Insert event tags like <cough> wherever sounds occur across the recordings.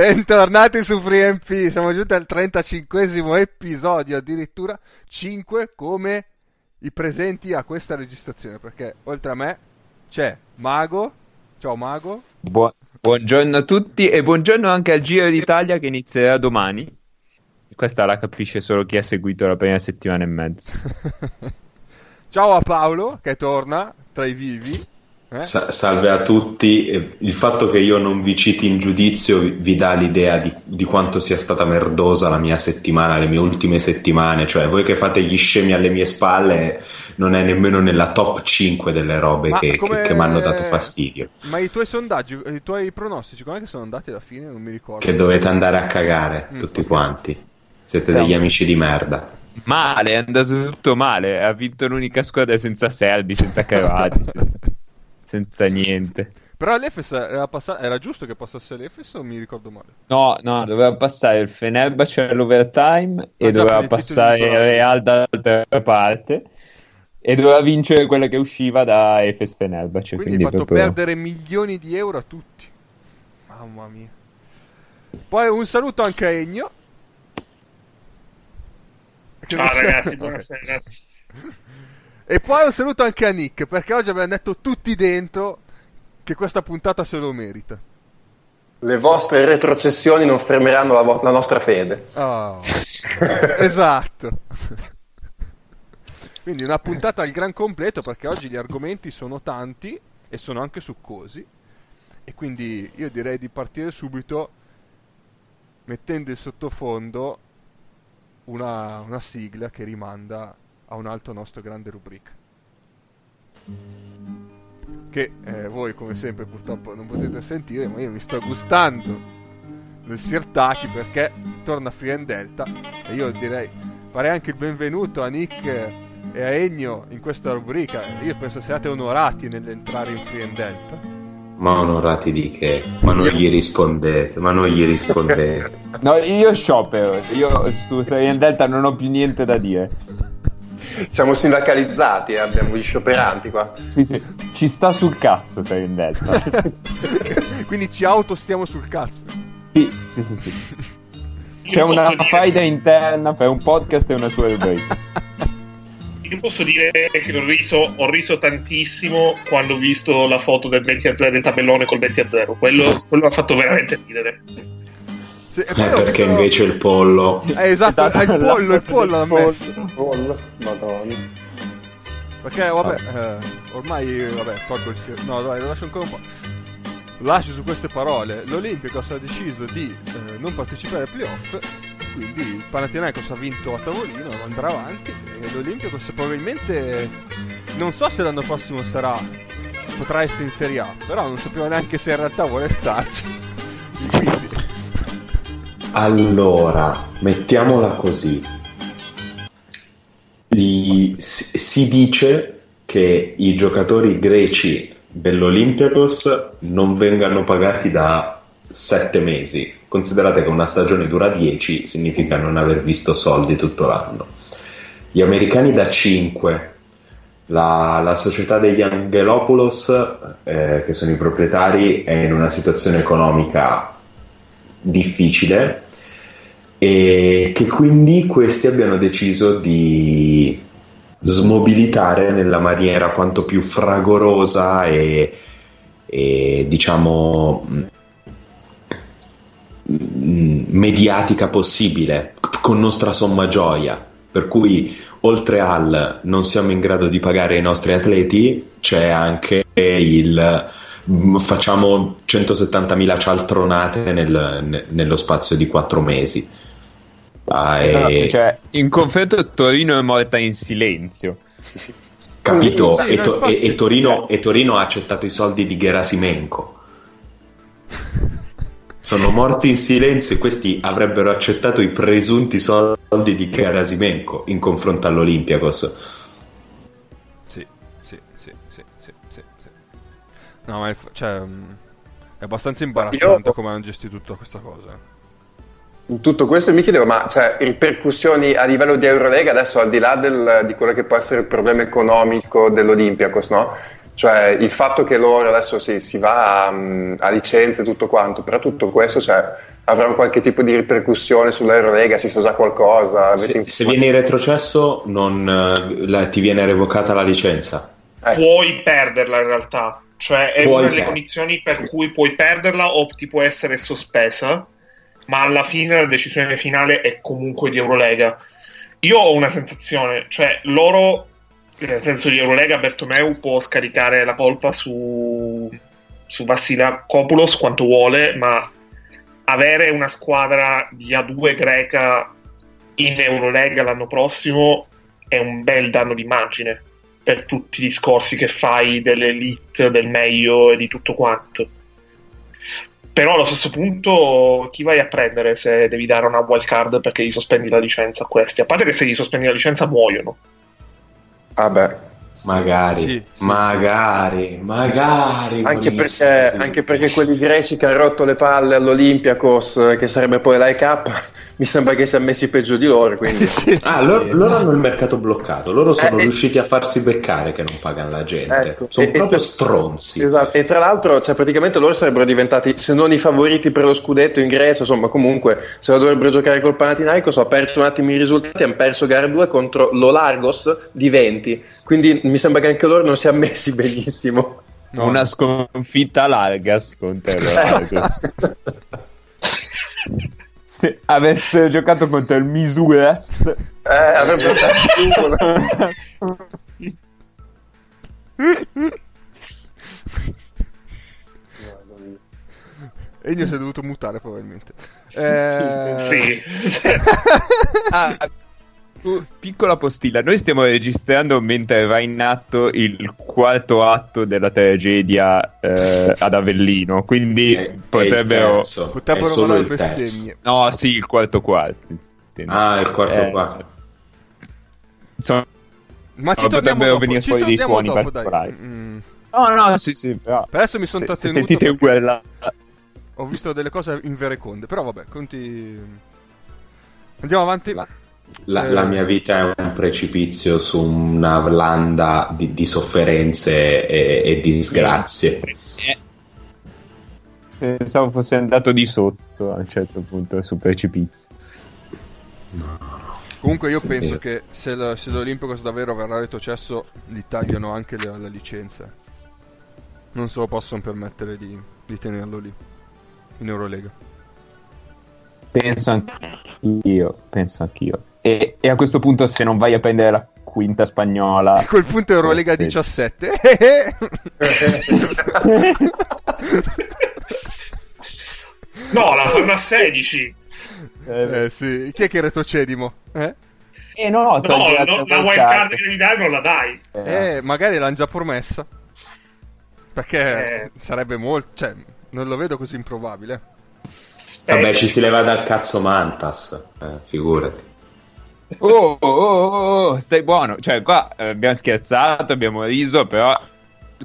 Bentornati su FreeMP, siamo giunti al 35 episodio, addirittura 5 come i presenti a questa registrazione, perché oltre a me c'è Mago, ciao Mago. Bu- buongiorno a tutti e buongiorno anche al Giro d'Italia che inizierà domani. Questa la capisce solo chi ha seguito la prima settimana e mezza. <laughs> ciao a Paolo che torna tra i vivi. Eh? Sa- salve a tutti, il fatto che io non vi citi in giudizio vi, dà l'idea di, di, quanto sia stata merdosa la mia settimana, le mie ultime settimane, cioè voi che fate gli scemi alle mie spalle non è nemmeno nella top 5 delle robe che, come... che, che mi hanno dato fastidio. Ma i tuoi sondaggi, i tuoi pronostici, come sono andati alla fine? Non mi ricordo. Che dovete andare a cagare mm, tutti quanti, siete degli amici di merda. Male, è andato tutto male, ha vinto l'unica squadra senza Selby, senza Cavati, <laughs> senza senza niente. Però l'Efes era, pass- era giusto che passasse l'Efes o mi ricordo male? No, no, doveva passare il Fenerbahce all'overtime ah, e doveva passare il Real dall'altra parte e doveva vincere quella che usciva da Efes Fenerbahce. Quindi, quindi hai fatto proprio... perdere milioni di euro a tutti. Mamma mia. Poi un saluto anche a Egno. Ciao ragazzi, <laughs> buonasera. E poi un saluto anche a Nick, perché oggi abbiamo detto tutti dentro che questa puntata se lo merita. Le vostre retrocessioni non fermeranno la, vo- la nostra fede. Oh, <laughs> esatto. Quindi una puntata al gran completo perché oggi gli argomenti sono tanti e sono anche succosi. E quindi io direi di partire subito mettendo in sottofondo una, una sigla che rimanda a un altro nostro grande rubrica. Che eh, voi come sempre purtroppo non potete sentire, ma io mi sto gustando del Sirtaki perché torna Free and Delta e io direi farei anche il benvenuto a Nick e a Ennio in questa rubrica. Io penso siate onorati nell'entrare in Free and Delta. Ma onorati di che? Ma non gli rispondete, ma non gli rispondete. <laughs> no, io sciopero, io su Free and Delta non ho più niente da dire. Siamo sindacalizzati, eh? abbiamo gli scioperanti qua. Sì, sì, ci sta sul cazzo per in delta. Quindi ci autostiamo sul cazzo. Sì, sì, sì, sì. C'è una dire... faida interna, fai un podcast e una sua rubrica. Io posso dire che ho riso, ho riso tantissimo quando ho visto la foto del 20 a 0 del tabellone col 20 a 0. Quello, quello ha fatto veramente ridere. Sì, eh, perché visto... invece il pollo. Eh, esatto, esatto. il pollo, il pollo l'ha messo. Il pollo, madonna. Perché vabbè, eh, ormai vabbè, tolgo il siero. No, dai, lo lascio ancora un po'. Lascio su queste parole. L'Olimpiakos ha deciso di eh, non partecipare ai playoff. Quindi il Panathinaikos ha vinto a tavolino, andrà avanti. E l'Olimpiakos probabilmente non so se l'anno prossimo sarà potrà essere in Serie A, però non sapevo neanche se in realtà vuole starci. <laughs> Quindi allora, mettiamola così. Gli, si dice che i giocatori greci dell'Olympiakos non vengano pagati da sette mesi. Considerate che una stagione dura 10, significa non aver visto soldi tutto l'anno. Gli americani da 5. La, la società degli Angelopoulos, eh, che sono i proprietari, è in una situazione economica difficile e che quindi questi abbiano deciso di smobilitare nella maniera quanto più fragorosa e, e diciamo mediatica possibile con nostra somma gioia. Per cui oltre al non siamo in grado di pagare i nostri atleti c'è anche il facciamo 170.000 cialtronate nel, nello spazio di quattro mesi. Ah, esatto, cioè, in confronto Torino è morta in silenzio. Capito? Sì, e, to- e, e, Torino, e, Torino, ha accettato i soldi di Gerasimenko. Sono morti in silenzio e questi avrebbero accettato i presunti soldi di Gerasimenko in confronto all'Olympiakos. No, ma è, cioè, mm, è abbastanza imbarazzante Io... come hanno gestito tutta questa cosa. In tutto questo mi chiedevo, ma cioè, ripercussioni a livello di Eurolega, adesso al di là del, di quello che può essere il problema economico dell'Olympiakos, no? Cioè il fatto che loro adesso sì, si va a, a licenze e tutto quanto, però tutto questo cioè, avrà un qualche tipo di ripercussione sull'Eurolega, si sa già qualcosa. Se, se vieni in retrocesso non, la, ti viene revocata la licenza. Eh. Puoi perderla in realtà, cioè è puoi una delle condizioni per cui puoi perderla o ti può essere sospesa, ma alla fine la decisione finale è comunque di Eurolega. Io ho una sensazione, cioè loro, nel senso di Eurolega, Bertomeu può scaricare la colpa su, su Vassilakopoulos quanto vuole, ma avere una squadra di A2 greca in Eurolega l'anno prossimo è un bel danno d'immagine per tutti i discorsi che fai dell'elite, del meglio e di tutto quanto. Però allo stesso punto, chi vai a prendere se devi dare una wild card perché gli sospendi la licenza a questi? A parte che se gli sospendi la licenza muoiono. Vabbè, Magari, sì, sì, magari, sì. magari. Anche perché, anche perché, quelli greci che hanno rotto le palle all'Olympiakos, che sarebbe poi l'AEK, <laughs> mi sembra che si è messi peggio di loro. Quindi... <laughs> ah, loro, loro, hanno il mercato bloccato, loro sono eh, riusciti a farsi beccare che non pagano la gente. Ecco, sono e, proprio e, stronzi. Esatto, e tra l'altro, cioè, praticamente loro sarebbero diventati, se non i favoriti per lo scudetto ingresso, insomma, comunque se lo dovrebbero giocare col Panathinaikos. Ho aperto un attimo i risultati, hanno perso gara 2 contro l'Olargos di 20. Quindi mi sembra che anche loro non si siano messi benissimo. No. Una sconfitta Largas contro l'Argos. Se avesse giocato contro il Misuras, eh, avrebbe fatto <laughs> Ennio si è dovuto mutare probabilmente. Eh... Sì. <laughs> ah, Piccola postilla, noi stiamo registrando mentre va in atto il quarto atto della tragedia eh, ad Avellino, quindi è, potrebbero... È potrebbero è solo il bestemmie. No, sì, il quarto quarto. Ah, il quarto eh, quarto. Insomma, ma ci potrebbero venire fuori dei suoni dopo, particolari. Mm. No, no, sì, sì, però... Per adesso mi sono trattenuto... Se sentite quella... Ho visto delle cose invereconde, però vabbè, conti... Andiamo avanti. La la, la, mia vita è un precipizio su una landa di, di sofferenze e, e disgrazie. Pensavo fosse andato di sotto a un certo punto sul precipizio. No. Comunque io penso che se, la, se l'Olimpicos davvero verrà retrocesso gli tagliano anche la, la licenza. Non se lo possono permettere di, di tenerlo lì in Eurolega. Penso anch'io, penso anch'io. E, e, a questo punto, se non vai a prendere la quinta spagnola, a quel punto Eurolega sì. 17. <laughs> no, la fanno a 16. Eh, eh sì, chi è che è retrocedimo? Eh? Eh no, no, no la wild card che devi dare non la dai. Eh, eh magari l'hanno già promessa. Perché eh. sarebbe molto. Cioè, non lo vedo così improbabile. Vabbè, ci si leva dal cazzo Mantas. Eh, figurati. Oh, oh, oh, oh, stai buono. Cioè, qua abbiamo scherzato, abbiamo riso, però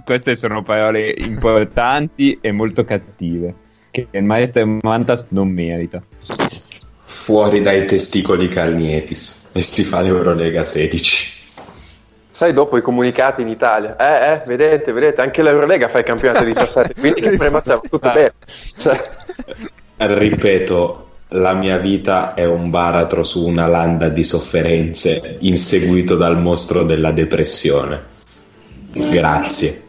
queste sono parole importanti e molto cattive. Che il maestro Mantas non merita. Fuori dai testicoli Calnietis e si fa l'Eurolega 16. Sai, dopo i comunicati in Italia, eh, eh, vedete, vedete, anche l'Eurolega fa il campionato 17, quindi che <laughs> prematiamo tutto bene. Cioè... Ripeto, la mia vita è un baratro su una landa di sofferenze inseguito dal mostro della depressione. Grazie.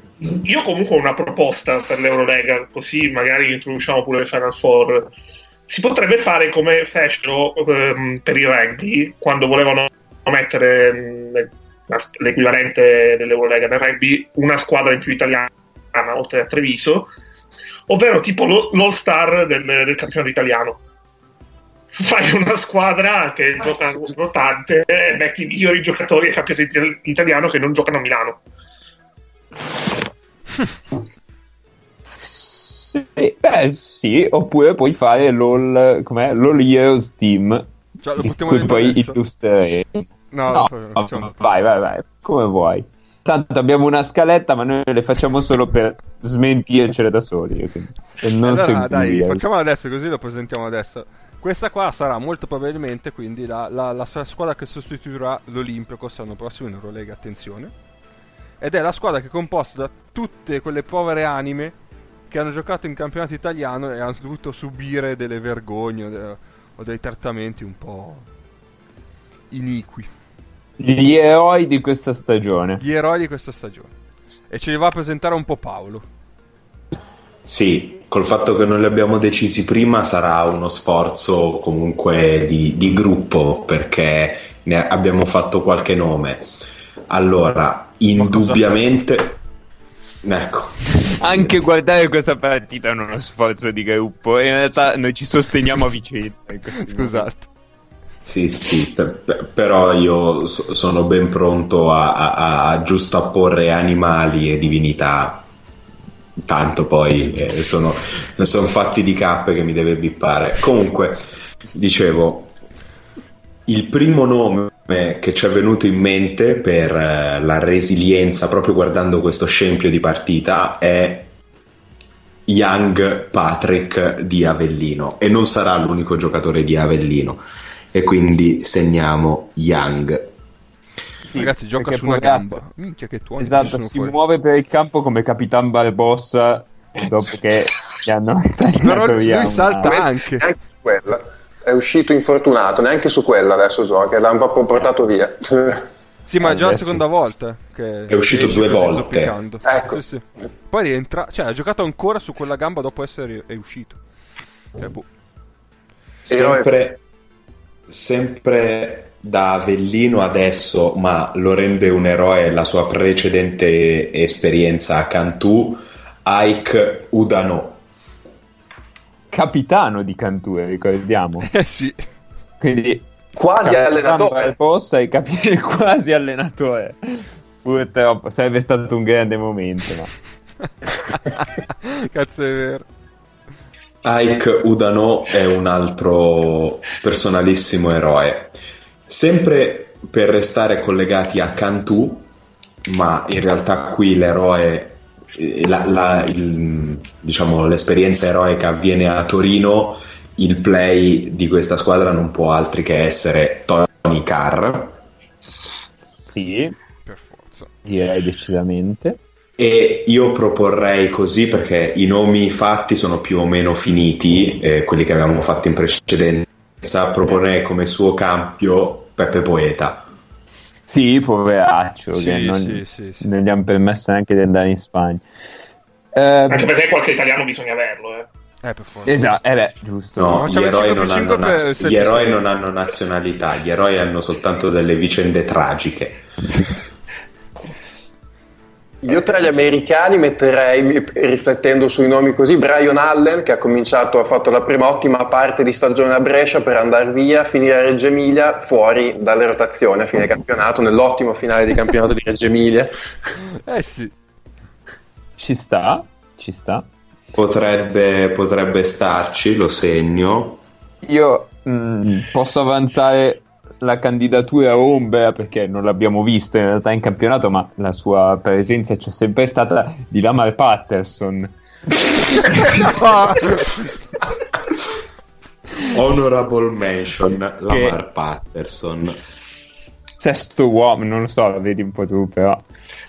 Io comunque ho una proposta per l'Eurolega, così magari introduciamo pure le Final Four. Si potrebbe fare come fecero um, per il rugby, quando volevano mettere um, l'equivalente dell'Eurolega nel rugby, una squadra in più italiana, oltre a Treviso, ovvero tipo l'All-Star del, del campionato italiano fai una squadra che gioca rotante e metti i migliori giocatori al campionato italiano che non giocano a Milano. Sì, beh, sì, oppure puoi fare l'All, com'è? l'all Years Team. Cioè, lo possiamo poi illustrare. No, no vai, vai, vai, come vuoi. Tanto abbiamo una scaletta, ma noi le facciamo solo per smentircele da soli. E non allora, dai, facciamolo adesso, così lo presentiamo adesso. Questa qua sarà molto probabilmente quindi la, la, la squadra che sostituirà l'Olimpico l'anno prossimo in Eurolega, attenzione. ed è la squadra che è composta da tutte quelle povere anime che hanno giocato in campionato italiano e hanno dovuto subire delle vergogne o, de- o dei trattamenti un po' iniqui. Gli eroi di questa stagione. Gli eroi di questa stagione. E ce li va a presentare un po' Paolo. Sì, col fatto che non li abbiamo decisi prima sarà uno sforzo comunque di, di gruppo perché ne abbiamo fatto qualche nome. Allora, indubbiamente... Ecco. Anche guardare questa partita è uno sforzo di gruppo. In realtà noi ci sosteniamo a vicenda. Scusate. Sì, sì, per, però io so, sono ben pronto a, a, a giustapporre animali e divinità tanto poi eh, sono, sono fatti di cappe che mi deve bippare. Comunque, dicevo, il primo nome che ci è venuto in mente per eh, la resilienza, proprio guardando questo scempio di partita, è Young Patrick di Avellino e non sarà l'unico giocatore di Avellino e quindi segniamo Young sì, Ragazzi, gioca su una gamba. Minchia che tuoni. Esatto, si fuori. muove per il campo come Capitan Barbossa dopo che gli hanno <laughs> Però lui salta una... anche. Neanche su quella. È uscito infortunato, neanche su quella adesso gioca, l'hanno proprio portato via. <laughs> Sì, ma è già la seconda volta che è uscito due volte. Ecco. Sì, sì. Poi rientra, cioè ha giocato ancora su quella gamba dopo essere è uscito. Cioè, boh. Sempre, sempre da Avellino adesso, ma lo rende un eroe la sua precedente esperienza a Cantù, Ike Udano. Capitano di Cantù, eh, ricordiamo. <laughs> Eh sì. Quindi quasi allenatore. Posta e capi- <laughs> quasi allenatore. Purtroppo sarebbe stato un grande momento, ma... <laughs> Cazzo è vero. Ike Udano è un altro personalissimo eroe. Sempre per restare collegati a Cantù, ma in realtà qui l'eroe, eh, la, la, il, diciamo, l'esperienza eroica avviene a Torino, il play di questa squadra non può altri che essere Tony Carr. Sì, per forza. Direi decisamente. E io proporrei così perché i nomi fatti sono più o meno finiti, eh, quelli che avevamo fatto in precedenza proporrei come suo cambio Peppe Poeta. Sì, poveraccio, sì, che non, sì, sì, sì. non gli hanno permesso neanche di andare in Spagna. Eh, Anche perché qualche italiano bisogna averlo, eh. Eh, per forza. Esatto, eh beh, giusto. No, no gli, eroi non, hanno naz- gli eroi non hanno nazionalità, gli eroi hanno soltanto delle vicende tragiche. <laughs> Io tra gli americani metterei, riflettendo sui nomi così, Brian Allen che ha cominciato, ha fatto la prima ottima parte di stagione a Brescia per andare via, finire a Reggio Emilia, fuori dalle rotazioni a fine campionato, nell'ottimo finale di campionato di Reggio Emilia. <laughs> Eh sì. Ci sta, ci sta. Potrebbe, potrebbe starci, lo segno. Io mh, mm, posso avanzare la candidatura ombra perché non l'abbiamo visto in realtà in campionato, ma la sua presenza c'è sempre stata di Lamar Patterson. <laughs> Honorable mention Lamar Patterson. Sesto uomo, non lo so, lo vedi un po' tu però.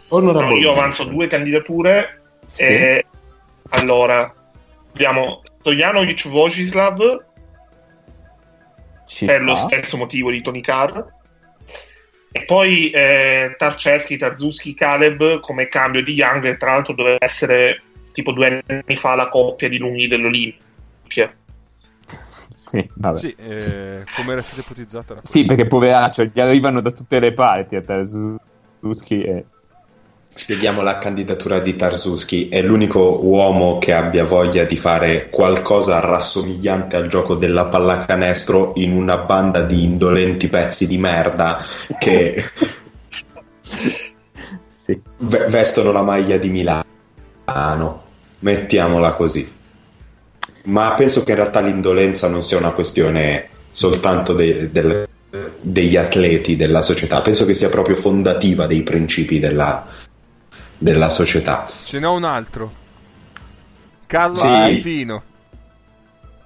No, io avanzo due candidature. Sì. E... Allora, abbiamo Stojanovic Vojislav ci per sta. lo stesso motivo di Tony Carr. E poi eh, Tarceschi, Tarzuski, Caleb come cambio di Young, che tra l'altro doveva essere tipo due anni fa la coppia di lunghi dell'Olimpia. Sì, vabbè. Sì, eh, come era stata ipotizzata? Sì, perché poveraccio, gli arrivano da tutte le parti a Tarzuski e Spieghiamo la candidatura di Tarzuski. È l'unico uomo che abbia voglia di fare qualcosa rassomigliante al gioco della pallacanestro in una banda di indolenti pezzi di merda che <laughs> sì. v- vestono la maglia di Milano. Mettiamola così. Ma penso che in realtà l'indolenza non sia una questione soltanto de- del- degli atleti della società, penso che sia proprio fondativa dei principi della, della società. Ce n'ho un altro. Carlo Sì. Alfino.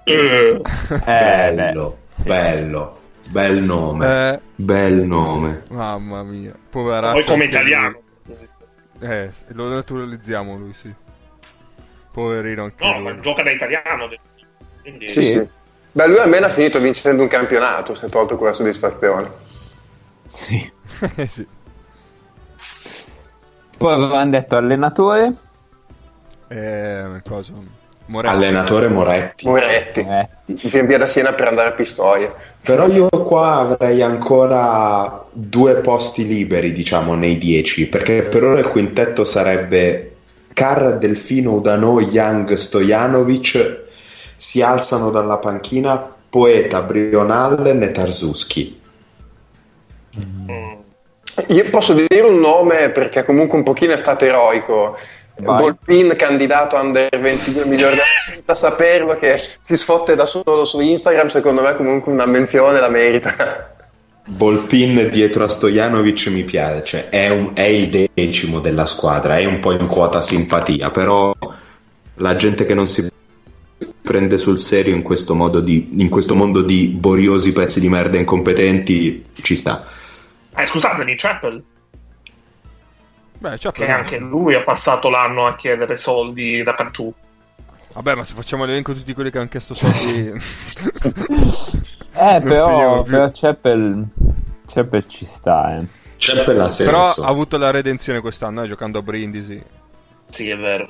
Eh, <laughs> bello, beh, sì. bello, bel nome, Eh, bel nome. mamma mia, poveraccio. Poi come italiano. Eh, lo naturalizziamo lui, sì. Poverino anche No, lui. ma gioca da italiano. Quindi... Sì, sì. Beh, lui almeno ha finito vincendo un campionato, si è tolto quella soddisfazione. Sì. <laughs> Eh, sì. Poi avevamo detto allenatore. Eh, cosa? Moretti. Allenatore Moretti. Moretti. Moretti. Viene via da Siena per andare a Pistoia. Però io qua avrei ancora due posti liberi, diciamo, nei dieci, perché per ora il quintetto sarebbe Carr, Delfino, Udano, Young, Stojanovic, si alzano dalla panchina Poeta, Brionallen e Tarzuski. Mm. Io posso dire un nome perché comunque un pochino è stato eroico. Vai. Bolpin candidato under 22 milioni senza saperlo che si sfotte da solo su Instagram secondo me comunque una menzione la merita Volpin dietro a Stojanovic mi piace, è, un- è il decimo della squadra, è un po' in quota simpatia, però la gente che non si prende sul serio in questo, modo di, in questo mondo di boriosi pezzi di merda incompetenti ci sta. Eh, scusatemi, Chappell, Beh, cioè, che anche lui ha passato l'anno a chiedere soldi dappertutto. Vabbè, ma se facciamo l'elenco di tutti quelli che hanno chiesto soldi... Eh, <laughs> Non però, però Chappell, Chappell ci sta, eh. C'è per la Però senso. ha avuto la redenzione quest'anno, eh, giocando a Brindisi. Sì, è vero.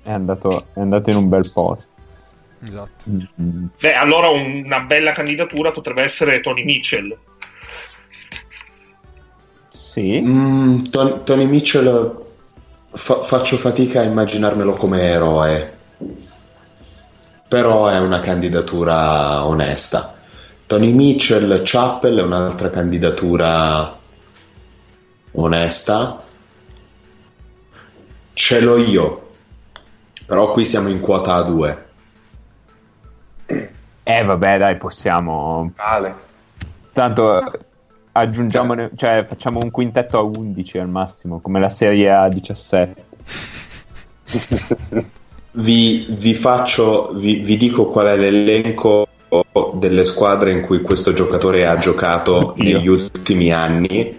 È andato, è andato in un bel posto. Esatto. Mm. Beh, allora una bella candidatura potrebbe essere Tony Mitchell. Sì. Mm, Ton- Tony Mitchell fa- faccio fatica a immaginarmelo come eroe, però è una candidatura onesta. Tony Mitchell, Chappell è un'altra candidatura onesta. Ce l'ho io, però qui siamo in quota A2. Eh, vabbè, dai, possiamo. vale Tanto aggiungiamo, cioè facciamo un quintetto a 11 al massimo, come la serie a 17. <laughs> Vi, vi faccio, vi, vi dico qual è l'elenco delle squadre in cui questo giocatore ha giocato Oddio. negli ultimi anni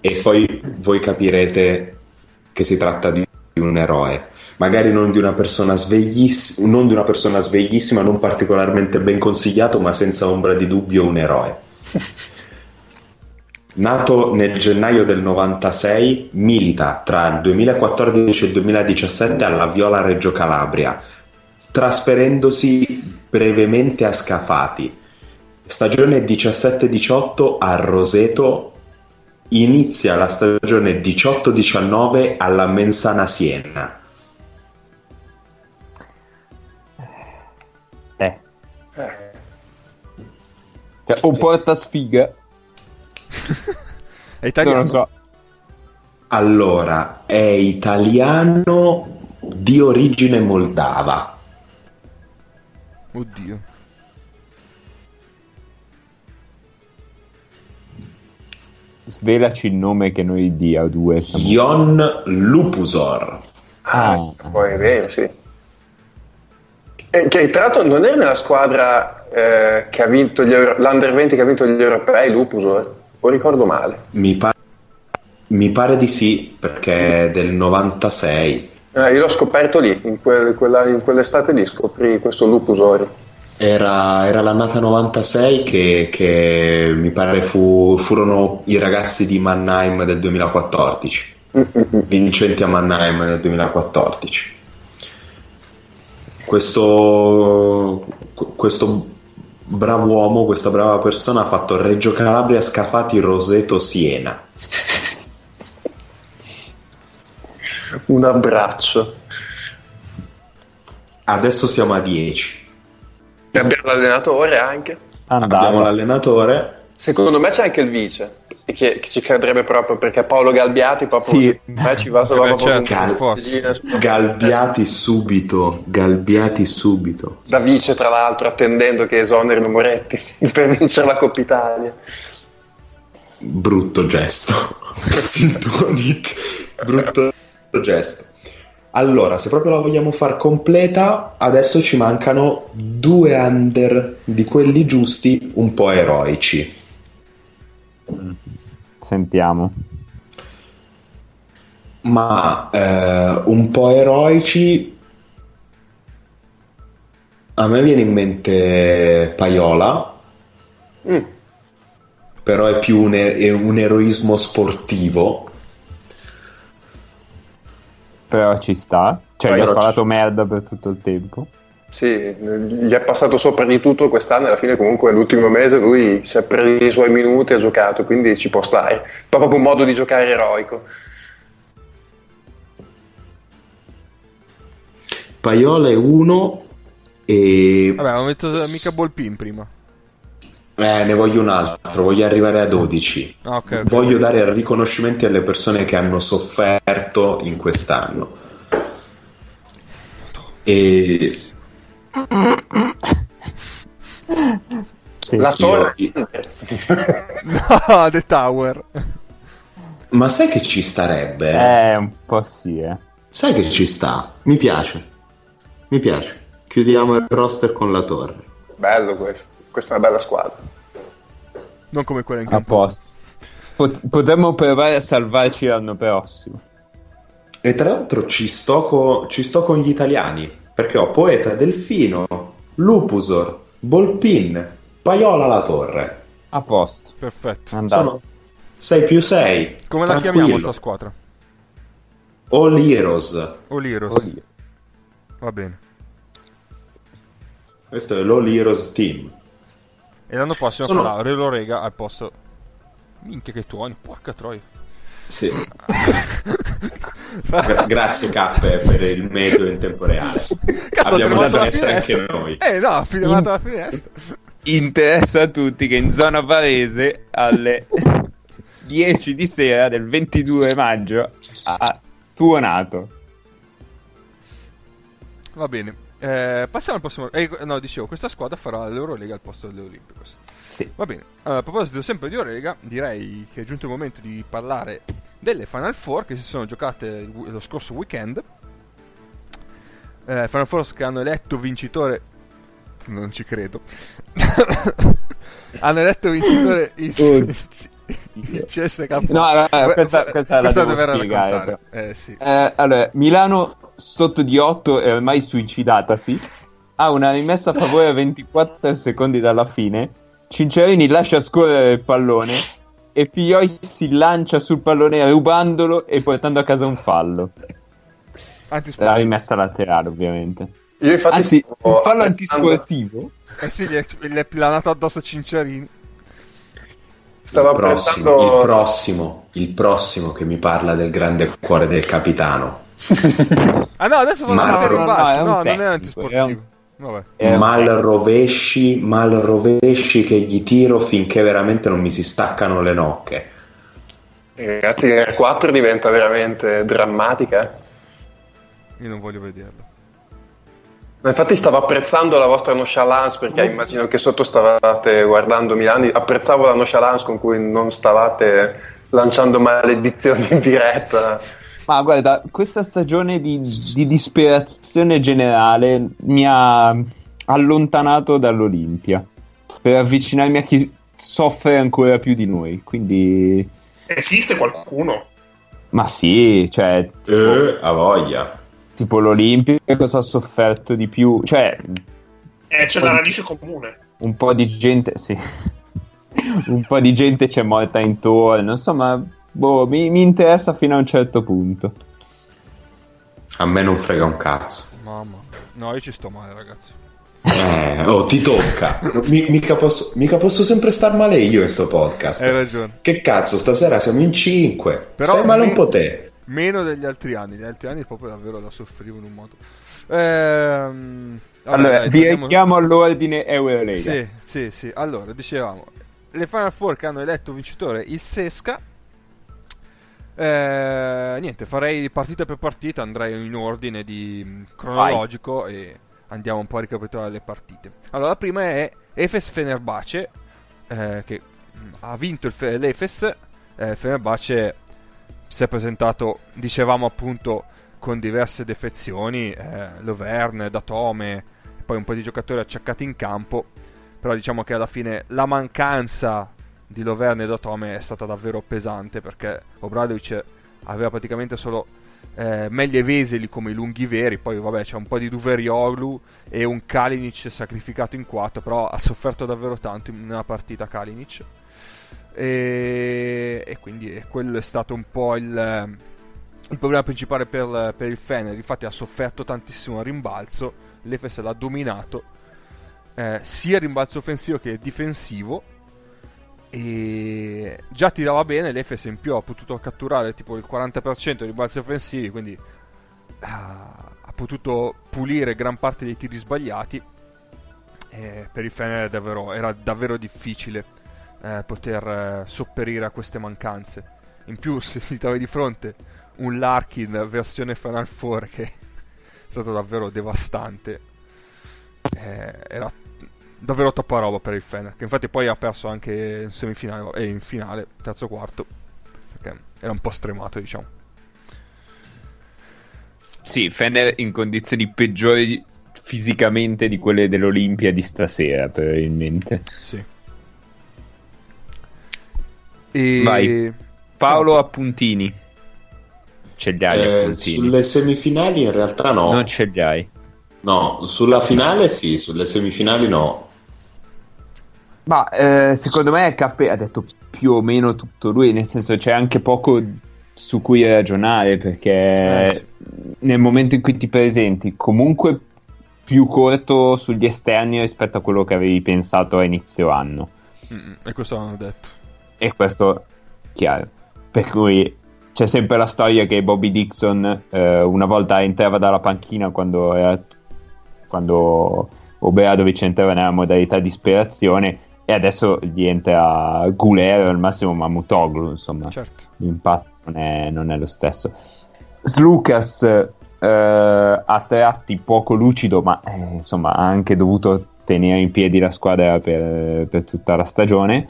e poi voi capirete che si tratta di un eroe. Magari non di una persona sveglissima, non di una persona sveglissima, non particolarmente ben consigliato, ma senza ombra di dubbio un eroe. <laughs> Nato nel gennaio del 96, milita tra il 2014 e il 2017 alla Viola Reggio Calabria, trasferendosi brevemente a Scafati. Stagione 17-18 a Roseto, inizia la stagione 18-19 alla Mensana Siena. Eh. Eh, Cioè, un porta sfiga. È italiano. Non lo so. Allora, è italiano di origine moldava. Oddio. Svelaci il nome che noi di A2 siamo. Jon Lupusor. ah, Ah. poi è vero sì E che tra l'altro non è nella squadra eh, che ha vinto gli Euro- l'Under 20 che ha vinto gli europei Lupus o ricordo male Mi, pa- mi pare di sì, perché è del 96. Eh, io l'ho scoperto lì in, quel- quella- in quell'estate lì scoprì questo Lupusori Era, era l'annata 96 che, che mi pare fu- furono i ragazzi di Mannheim del 2014, vincenti a Mannheim nel 2014. Questo, questo bravo uomo, questa brava persona ha fatto Reggio Calabria, Scafati, Roseto, Siena. <laughs> un abbraccio Adesso siamo a 10. e abbiamo l'allenatore anche Abbiamo Andava. l'allenatore. secondo me c'è anche il vice che, che ci cadrebbe proprio perché Paolo Galbiati proprio Sì. me ci va Eh solo proprio certo, forza. Galbiati subito, Galbiati subito. da vice tra l'altro attendendo che esonerino Moretti <laughs> per vincere la Coppa Italia brutto gesto <laughs> brutto gesto allora se proprio la vogliamo far completa adesso ci mancano due under di quelli giusti un po' eroici Sentiamo. ma eh, un po' eroici. A me viene in mente Paiola, Mm. però è più un, è un eroismo sportivo. Però ci sta. Cioè, gli ha Però ci- sparato merda per tutto il tempo. Sì, gli è passato sopra di tutto quest'anno, alla fine comunque l'ultimo mese lui si è preso i suoi minuti, ha giocato, quindi ci può stare. Fa proprio un modo di giocare eroico. Paiola è uno e Vabbè, ho detto mica Bolpin prima. eh, ne voglio un altro, voglio arrivare a 12. Ah, ok. ok. Voglio dare riconoscimenti alle persone che hanno sofferto in quest'anno. E Sì. La torre. io- <laughs> No, The Tower. ma sai che ci starebbe? Eh, un po' sì, eh. Sai che ci sta? Mi piace. Mi piace. Chiudiamo il roster con la torre. Bello questo, questa è una bella squadra. Non come quella in A campo. posto. Pot- potremmo provare a salvarci l'anno prossimo. E tra l'altro ci sto, co- ci sto con gli italiani. Perché ho Poeta Delfino, Lupusor, Bolpin, Paiola la torre. A posto. Perfetto. Andato. Sono 6 più 6. Come la chiamiamo sta squadra? Heroes. Oliros. Oddio. Va bene. Questo è l'All Heroes Team. E l'anno prossimo Sono- farà Relo Rega al posto. Minchia che tuoni, porca troia. Sì. <laughs> Gra- grazie Cappe per il metodo in tempo reale. Cazzo, Abbiamo la destra anche finestra. noi. Eh no, ho filmato la finestra. Interessa a tutti che in zona Varese alle <laughs> 10 di sera del 22 maggio ha tuonato. Va bene. Eh, passiamo al prossimo. eh, no, dicevo, questa squadra farà l'Eurolega al posto dell'Olympicos. Sì. Va bene. Allora, a proposito sempre di Eurolega, direi che è giunto il momento di parlare delle Final Four che si sono giocate lo scorso weekend. Eh, Final Four che hanno eletto vincitore. Non ci credo. <coughs> hanno eletto vincitore <coughs> il, <laughs> il CSK. No, allora, Que- questa- questa la devo dovrei spiegare. Eh sì. Eh, allora, Milano sotto di 8 è ormai suicidatasi. Ha una rimessa a favore <laughs> a 24 secondi dalla fine. Cincerini lascia scorrere il pallone e Figlioi si lancia sul pallone rubandolo e portando a casa un fallo. La rimessa laterale, ovviamente. Io infatti Anzi, un fallo antisportivo. Eh sì, gli è, gli è addosso Cinciarini. Stavo il prossimo, apprezzando- il prossimo, il prossimo che mi parla del grande cuore del capitano. Ah no, adesso fanno Ma- vedere no, un no, balzo. è un No, non è tecnico, antisportivo. è un- Vabbè. Un- mal rovesci, mal rovesci che gli tiro finché veramente non mi si staccano le nocche. Eh, Ragazzi, il 4 diventa veramente drammatica. Io non voglio vederlo. Ma Infatti stavo apprezzando la vostra nonchalance perché immagino che sotto stavate guardando Milani, apprezzavo la nonchalance con cui non stavate lanciando maledizioni in diretta. Ma guarda, questa stagione di, di disperazione generale mi ha allontanato dall'Olimpia per avvicinarmi a chi soffre ancora più di noi. Quindi, Esiste qualcuno? ma sì, cioè, Eh, a voglia. tipo l'Olimpia cosa ha sofferto di più? Cioè, Eh, c'è la radice comune. un po' di gente, sì, <laughs> un po' di gente c'è morta intorno, insomma, boh, mi, mi interessa fino a un certo punto. A me non frega un cazzo. Mamma. No, io ci sto male, ragazzi. Eh, oh, ti tocca. Mi- mica, posso, mica posso sempre star male io in sto podcast. Hai ragione. Che cazzo, stasera siamo in 5. Però Stai male un mi- po' te. Meno degli altri anni. Gli altri anni proprio davvero la soffrivo in un modo. Ehm... vabbè, Allora, dai, vi torniamo- richiamo all'ordine Eurolega. Sì, sì, sì. Allora, dicevamo, le Final Four che hanno eletto vincitore il Sesca. Eh, niente, farei partita per partita, andrei in ordine di mh, cronologico e andiamo un po' a ricapitolare le partite. Allora, la prima è Efes Fenerbahce, eh, che mh, ha vinto il Fe- l'Efes. Eh, Fenerbahce si è presentato, dicevamo appunto, con diverse defezioni, eh, Loverne, Datome, poi un po' di giocatori acciaccati in campo, però diciamo che alla fine la mancanza di Loverne e Datome è stata davvero pesante perché Obradovic aveva praticamente solo eh, Megli e Veseli come i lunghi veri, poi vabbè c'è un po' di Duverioglu e un Kalinic sacrificato in 4, però ha sofferto davvero tanto in una partita Kalinic. E, e quindi quello è stato un po' il, il problema principale per, per il Fener, infatti ha sofferto tantissimo a rimbalzo, l'Efes l'ha dominato, eh, sia a rimbalzo offensivo che difensivo, e già tirava bene, l'Efes in più ha potuto catturare tipo il 40% dei rimbalzi offensivi, quindi ha, ha potuto pulire gran parte dei tiri sbagliati. E per il Fener davvero, era davvero difficile eh, poter eh, sopperire a queste mancanze. In più <laughs> se si trovi di fronte un Larkin versione Final Four che <laughs> è stato davvero devastante. Eh, era davvero troppa roba per il Fener, che infatti poi ha perso anche in semifinale e in finale, terzo quarto, perché era un po' stremato, diciamo. Sì, Fener in condizioni peggiori fisicamente di quelle dell'Olimpia di stasera, probabilmente. Sì. E... Vai. Paolo Appuntini. Ce li hai Eh, appuntini? sulle semifinali in realtà no. Non ce li hai. No, sulla finale sì, sulle semifinali no. Ma eh, secondo me K ha detto più o meno tutto lui, nel senso c'è anche poco su cui ragionare perché Eh, nel momento in cui ti presenti comunque più corto sugli esterni rispetto a quello che avevi pensato a inizio anno. Mm, e questo l'hanno detto. E questo chiaro. Per cui c'è sempre la storia che Bobby Dixon eh, una volta entrava dalla panchina quando, era, quando Obradovic entrava nella modalità disperazione e adesso gli entra Gulero al massimo Mamutoglu, insomma Certo. l'impatto non è, non è lo stesso. Slucas eh, a tratti poco lucido, ma eh, insomma ha anche dovuto tenere in piedi la squadra per, per tutta la stagione.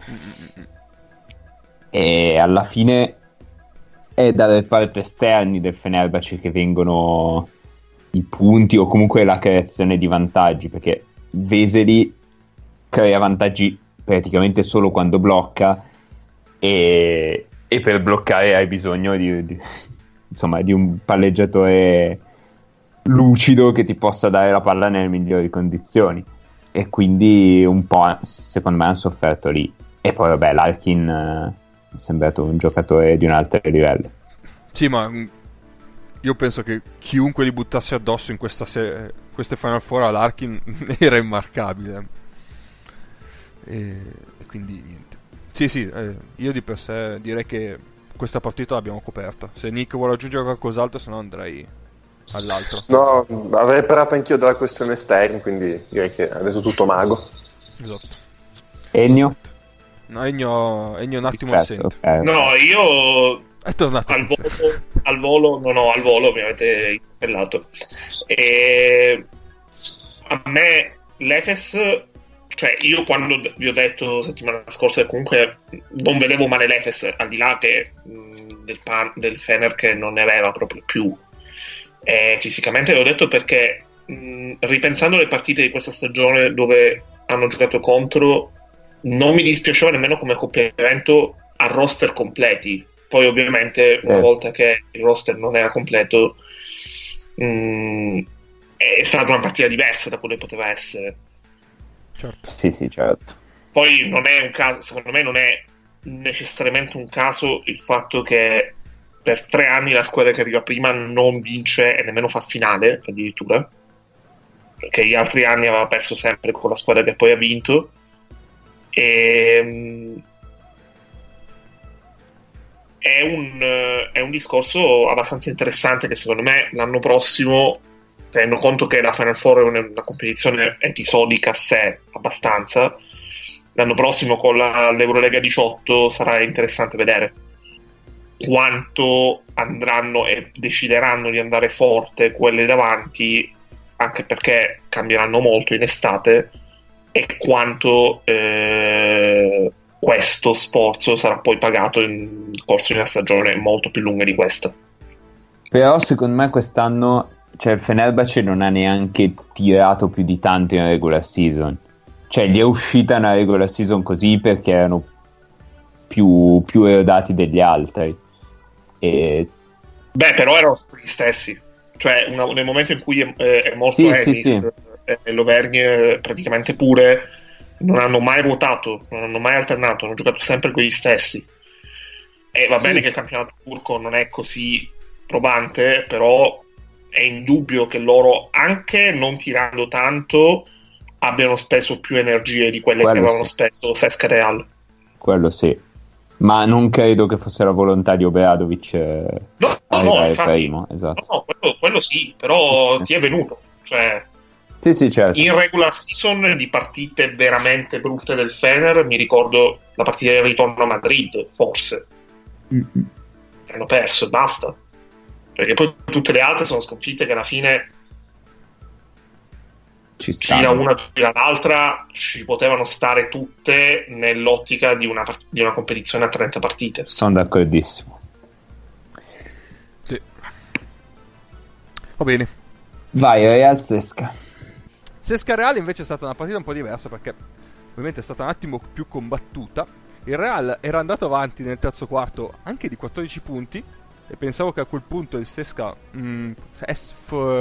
E alla fine è dalle parti esterni del Fenerbahce che vengono i punti o comunque la creazione di vantaggi perché Veseli crea vantaggi praticamente solo quando blocca e, e per bloccare hai bisogno di, di- insomma, di un palleggiatore lucido che ti possa dare la palla nelle migliori condizioni. E quindi un po' secondo me hanno sofferto lì. E poi vabbè l'Arkin eh, è sembrato un giocatore di un altro livello. Sì, ma mm, io penso che chiunque li buttasse addosso in se- queste Final Four all'Arkin <laughs> era immarcabile. E, e quindi niente. Sì, sì, eh, io di per sé direi che questa partita l'abbiamo coperta. Se Nick vuole aggiungere qualcos'altro, se no andrei all'altro. No, avrei parlato anch'io della questione esterni, quindi direi che ha reso tutto mago. Esatto. Ennio? No, Ennio, Ennio un attimo assente. ok. No, io È tornato. al volo, al volo, no, no, al volo mi avete interpellato. E a me l'Efes, cioè io quando vi ho detto settimana scorsa che comunque non vedevo male l'Efes, al di là che, mh, del, pan- del Fener che non ne aveva proprio più eh, fisicamente, l'ho detto perché mh, ripensando alle partite di questa stagione dove hanno giocato contro, non mi dispiaceva nemmeno come accoppiamento a roster completi. Poi ovviamente una Eh. volta che il roster non era completo mh, è stata una partita diversa da quello che poteva essere. Certo. Sì, sì, certo. Poi non è un caso, secondo me non è necessariamente un caso il fatto che per tre anni la squadra che arriva prima non vince e nemmeno fa finale addirittura perché gli altri anni aveva perso sempre con la squadra che poi ha vinto e è un, eh, è un discorso abbastanza interessante che secondo me l'anno prossimo tenendo conto che la Final Four è una, una competizione episodica a sé abbastanza l'anno prossimo con la, l'Eurolega 18 sarà interessante vedere quanto andranno e decideranno di andare forte quelle davanti anche perché cambieranno molto in estate e quanto eh, questo sforzo sarà poi pagato in corso di una stagione molto più lunga di questa. Però secondo me quest'anno cioè, il Fenerbahce non ha neanche tirato più di tanto in regular season. Cioè, gli è uscita una regular season così perché erano più, più erodati degli altri. E Beh, però erano gli stessi. Cioè, una, nel momento in cui è, è morto sì, Ennis sì, sì. e Lovergne praticamente pure non hanno mai ruotato, non hanno mai alternato, hanno giocato sempre con gli stessi. E va bene che il campionato turco non è così probante, però è indubbio che loro, anche non tirando tanto, abbiano speso più energie di quelle Quello che avevano sì. speso Sesca Real. Quello sì ma non credo che fosse la volontà di Obradovic eh, no, no, no, infatti, primo, esatto. no, quello, quello, sì, però sì, ti è venuto cioè, sì, sì, certo. in regular season di partite veramente brutte del Fener mi ricordo la partita del ritorno a Madrid forse mm-hmm. hanno perso e basta perché poi tutte le altre sono sconfitte che alla fine ci gira una gira l'altra ci potevano stare tutte nell'ottica di una, di una competizione a 30 partite. Sono d'accordissimo. Sì. va bene. Vai Real Sesca. Sesca Real invece è stata una partita un po' diversa perché ovviamente è stata un attimo più combattuta. Il Real era andato avanti nel terzo quarto anche di 14 punti e pensavo che a quel punto il Sesca mh, mm,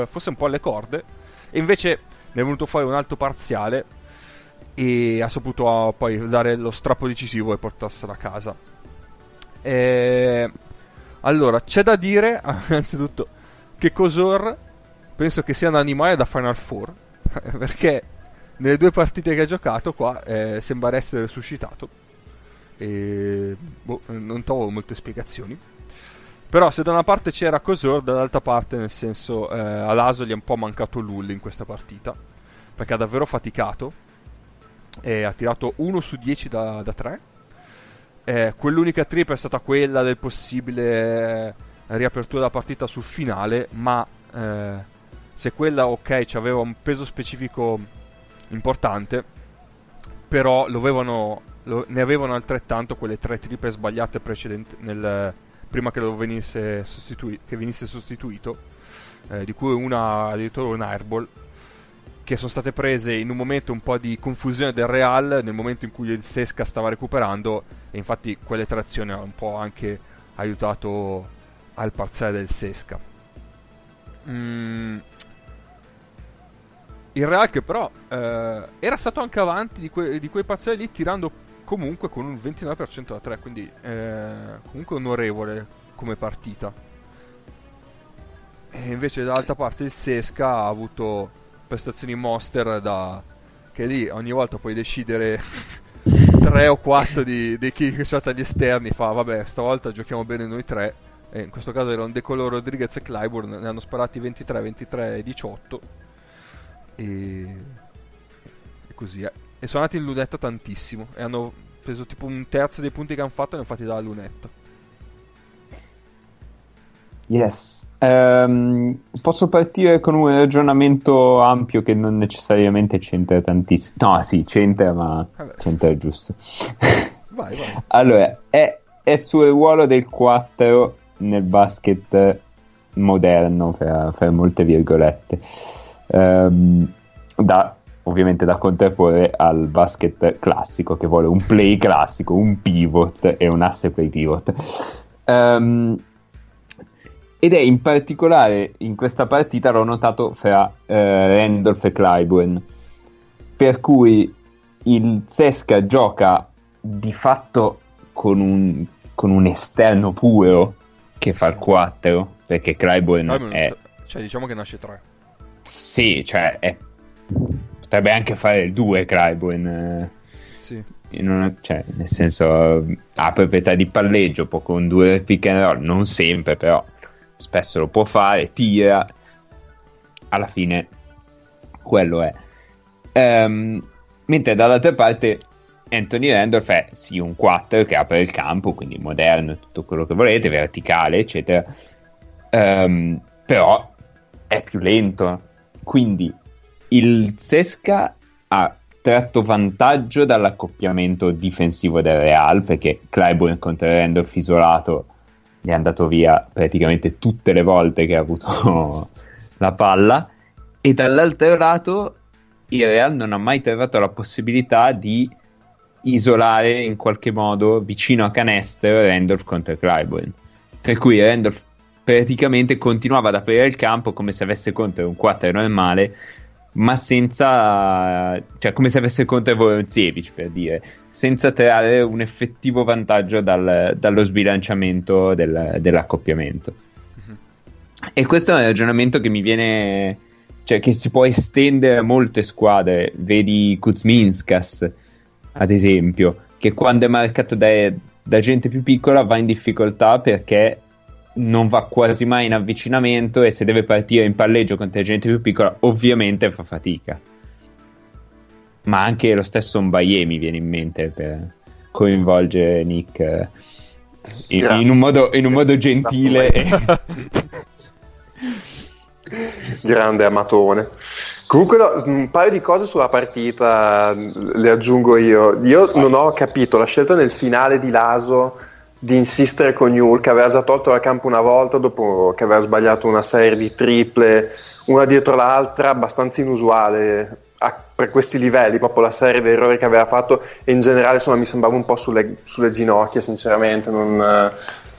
fosse un po' alle corde e invece ne è venuto fuori un alto parziale e ha saputo uh, poi dare lo strappo decisivo e portarsela a casa. E... Allora, c'è da dire, <laughs> innanzitutto, che Cosor penso che sia un animale da Final Four, <laughs> perché nelle due partite che ha giocato qua eh, sembra essere resuscitato. E boh, non trovo molte spiegazioni. Però se da una parte c'era Cosor, dall'altra parte nel senso eh, all'Aso gli è un po' mancato Lull in questa partita, perché ha davvero faticato, e ha tirato 1 su 10 da, da 3. Eh, quell'unica trip è stata quella del possibile eh, riapertura della partita sul finale, ma eh, se quella ok aveva un peso specifico importante, però lo, ne avevano altrettanto quelle tre triple sbagliate precedenti nel prima che, venisse, sostitui- che venisse sostituito, eh, di cui una addirittura un airball, che sono state prese in un momento un po' di confusione del Real, nel momento in cui il Sesca stava recuperando, e infatti quelle tre azioni hanno un po' anche aiutato al parziale del Sesca. Mm. Il Real che però eh, era stato anche avanti di, que- di quei parziali lì tirando comunque con un 29% da 3, quindi eh, comunque onorevole come partita. E invece dall'altra parte il Sesca ha avuto prestazioni monster da... che lì ogni volta puoi decidere <laughs> 3 o 4 di, di che c'ha agli esterni, fa vabbè stavolta giochiamo bene noi tre. E in questo caso erano Decolo Rodriguez e Clyburn, ne hanno sparati 23, 23 e 18. E, e così è. E sono andati in lunetta tantissimo. E hanno preso tipo un terzo dei punti che hanno fatto e ne hanno fatti dalla lunetta. Yes. Um, posso partire con un ragionamento ampio che non necessariamente c'entra tantissimo. No, sì, c'entra, ma Vabbè. c'entra giusto. <laughs> vai, vai. Allora, è, è sul ruolo del 4 nel basket moderno, per, per molte virgolette. Um, da ovviamente da contrapporre al basket classico che vuole un play classico, un pivot e un asse play pivot. Um, ed è in particolare in questa partita l'ho notato fra eh, Randolph e Clyburn, per cui il Sesca gioca di fatto con un, con un esterno puro che fa il 4, perché Clyburn è... Cioè diciamo che nasce 3. Sì, cioè è potrebbe anche fare il 2 Clyburn. Eh, sì. Una, cioè, nel senso, ha proprietà di palleggio, può condurre pick and roll, non sempre, però spesso lo può fare, tira. Alla fine, quello è. Um, mentre dall'altra parte Anthony Randolph è sì un 4 che apre il campo, quindi moderno, tutto quello che volete, verticale, eccetera. Um, però è più lento. Quindi il Sesca ha tratto vantaggio dall'accoppiamento difensivo del Real perché Clyburn contro Randolph isolato gli è andato via praticamente tutte le volte che ha avuto <laughs> la palla. E dall'altro lato il Real non ha mai trovato la possibilità di isolare in qualche modo vicino a canestro Randolph contro Clyburn per cui Randolph praticamente continuava ad aprire il campo come se avesse contro un 4 normale, ma senza, cioè come se avesse contro Vorozievic per dire, senza trarre un effettivo vantaggio dal, dallo sbilanciamento del, dell'accoppiamento. Uh-huh. E questo è un ragionamento che mi viene, cioè che si può estendere a molte squadre, vedi Kuzminskas ad esempio, che quando è marcato da, da gente più piccola va in difficoltà perché non va quasi mai in avvicinamento e se deve partire in palleggio contro gente più piccola ovviamente fa fatica. Ma anche lo stesso Mbaye mi viene in mente per coinvolgere Nick eh, in, in, un, modo, in un modo gentile. Grande <laughs> amatone. Comunque no, un paio di cose sulla partita le aggiungo io. Io non ho capito la scelta nel finale di Laso di insistere con Newell che aveva già tolto dal campo una volta dopo che aveva sbagliato una serie di triple una dietro l'altra abbastanza inusuale a, per questi livelli, proprio la serie di errori che aveva fatto e in generale insomma mi sembrava un po' sulle, sulle ginocchia sinceramente non,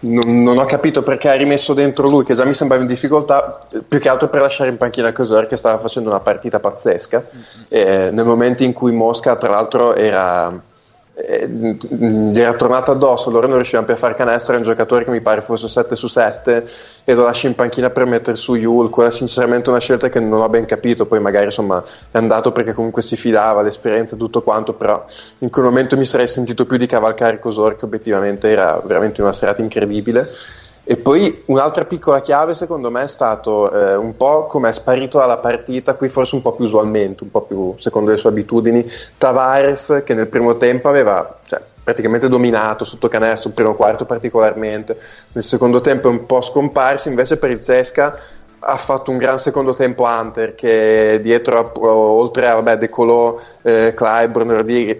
non, non, ho capito perché ha rimesso dentro lui, che già mi sembrava in difficoltà, più che altro per lasciare in panchina Cosor, che stava facendo una partita pazzesca. Mm-hmm. nel momento in cui Mosca, tra l'altro, era eh, gli era tornato addosso, loro non riuscivano più a fare canestro, era un giocatore che mi pare fosse 7 su 7 e lo lasci in panchina per mettere su Yul, quella è sinceramente una scelta che non ho ben capito, poi magari insomma è andato perché comunque si fidava, l'esperienza e tutto quanto, però in quel momento mi sarei sentito più di cavalcare Cosor che obiettivamente era veramente una serata incredibile e poi un'altra piccola chiave secondo me è stato eh, un po' come è sparito dalla partita, qui forse un po' più usualmente, un po' più secondo le sue abitudini, Tavares che nel primo tempo aveva cioè, praticamente dominato sotto canestro, il primo quarto particolarmente, nel secondo tempo è un po' scomparso, invece per il Zesca ha fatto un gran secondo tempo Hunter che dietro oltre a vabbè, De Colò, eh, Clyburn,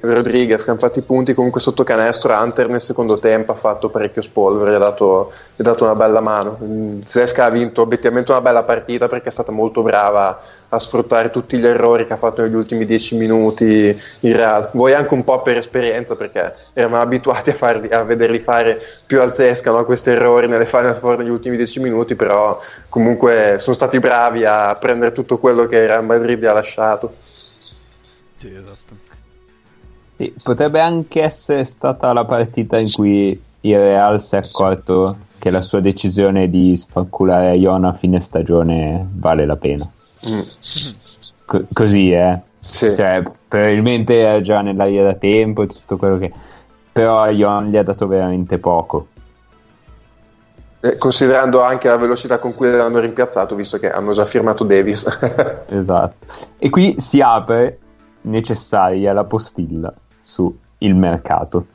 Rodriguez che hanno fatto i punti comunque sotto canestro Hunter nel secondo tempo ha fatto parecchio spolvere gli ha dato, gli ha dato una bella mano. Zesca ha vinto obiettivamente una bella partita perché è stata molto brava a sfruttare tutti gli errori che ha fatto negli ultimi dieci minuti in Real. Voi anche un po' per esperienza, perché eravamo abituati a, farli, a vederli fare più al Zesca no? questi errori nelle Final Four negli ultimi dieci minuti, però comunque sono stati bravi a prendere tutto quello che Real Madrid ha lasciato. Sì, esatto. Sì, potrebbe anche essere stata la partita in cui il Real si è accorto che la sua decisione di sfanculare Iona a fine stagione vale la pena. Mm. Così, eh. Sì. Cioè, probabilmente era già nell'aria da tempo tutto quello che... Però Ion gli ha dato veramente poco. Eh, considerando anche la velocità con cui l'hanno rimpiazzato, visto che hanno già firmato Davis. <laughs> esatto. E qui si apre necessaria la postilla su il mercato.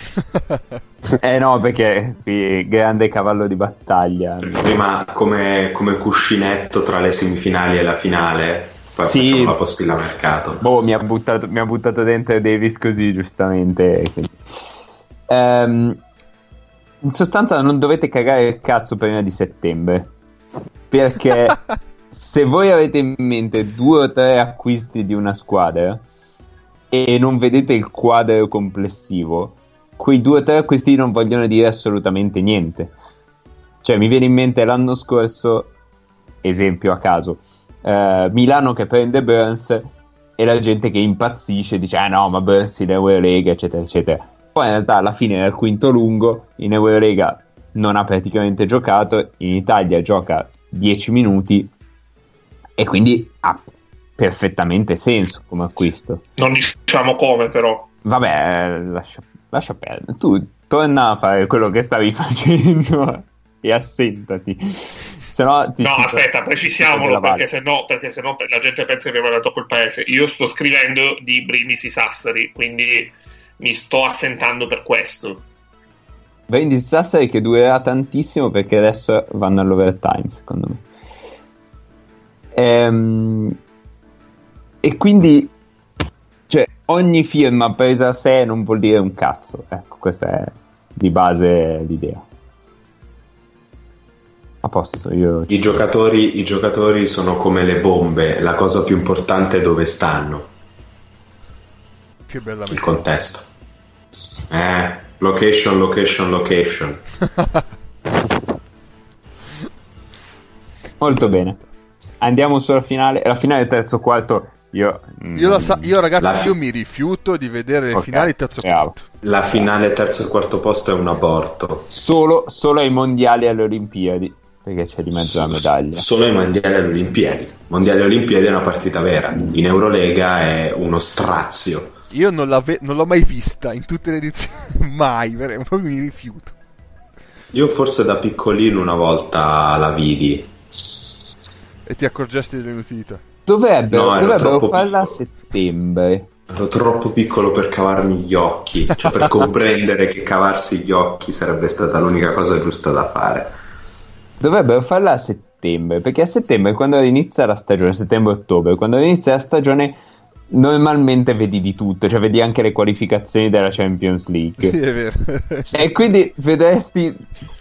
<laughs> eh no, perché qui grande cavallo di battaglia. Prima come, come cuscinetto tra le semifinali e la finale, poi sì. facciamo la postilla mercato. Boh, mi ha buttato, mi ha buttato dentro Davis così, giustamente. Um, in sostanza non dovete cagare il cazzo prima di settembre. Perché <laughs> se voi avete in mente due o tre acquisti di una squadra e non vedete il quadro complessivo, quei due o tre acquisti non vogliono dire assolutamente niente. Cioè, mi viene in mente l'anno scorso, esempio a caso, eh, Milano che prende Burns e la gente che impazzisce dice ah no ma Burns in Eurolega eccetera eccetera. Poi in realtà alla fine nel quinto lungo in Eurolega non ha praticamente giocato in Italia gioca 10 minuti e quindi ha perfettamente senso come acquisto. Non diciamo come però. Vabbè lascia lascia perdere. Tu torna a fare quello che stavi <laughs> facendo e assentati. Se no, no aspetta, precisiamolo perché se no, perché se no la gente pensa che abbiamo dato quel paese. Io sto scrivendo di Brindisi Sassari, quindi mi sto assentando per questo. Brindisi Sassari che durerà tantissimo perché adesso vanno all'overtime, secondo me. Ehm, e quindi cioè, ogni firma presa a sé non vuol dire un cazzo. Ecco, questa è di base l'idea. A posto, io... I giocatori, I giocatori sono come le bombe, la cosa più importante è dove stanno. Che bella Il contesto. Eh, location, location, location. <laughs> Molto bene. Andiamo sulla finale. La finale terzo quarto. Io, io, sa- io ragazzi, io mi rifiuto di vedere le okay. finali terzo quarto. La finale terzo e quarto posto è un aborto. Solo, solo ai mondiali e alle Olimpiadi. Perché c'è di mezzo la medaglia. Solo ai mondiali e alle Olimpiadi. Mondiali e Olimpiadi è una partita vera. In Eurolega è uno strazio. Io non, non l'ho mai vista in tutte le edizioni. <laughs> mai, <laughs> proprio mi rifiuto. Io forse da piccolino una volta la vidi. E ti accorgesti dell'inutilità? Dovrebbero, no, dovrebbero farla a settembre. Ero troppo piccolo per cavarmi gli occhi, cioè per <laughs> comprendere che cavarsi gli occhi sarebbe stata l'unica cosa giusta da fare. Dovrebbero farla a settembre, perché a settembre quando inizia la stagione, settembre-ottobre, quando inizia la stagione normalmente vedi di tutto, cioè vedi anche le qualificazioni della Champions League. Sì, è vero. e quindi vedresti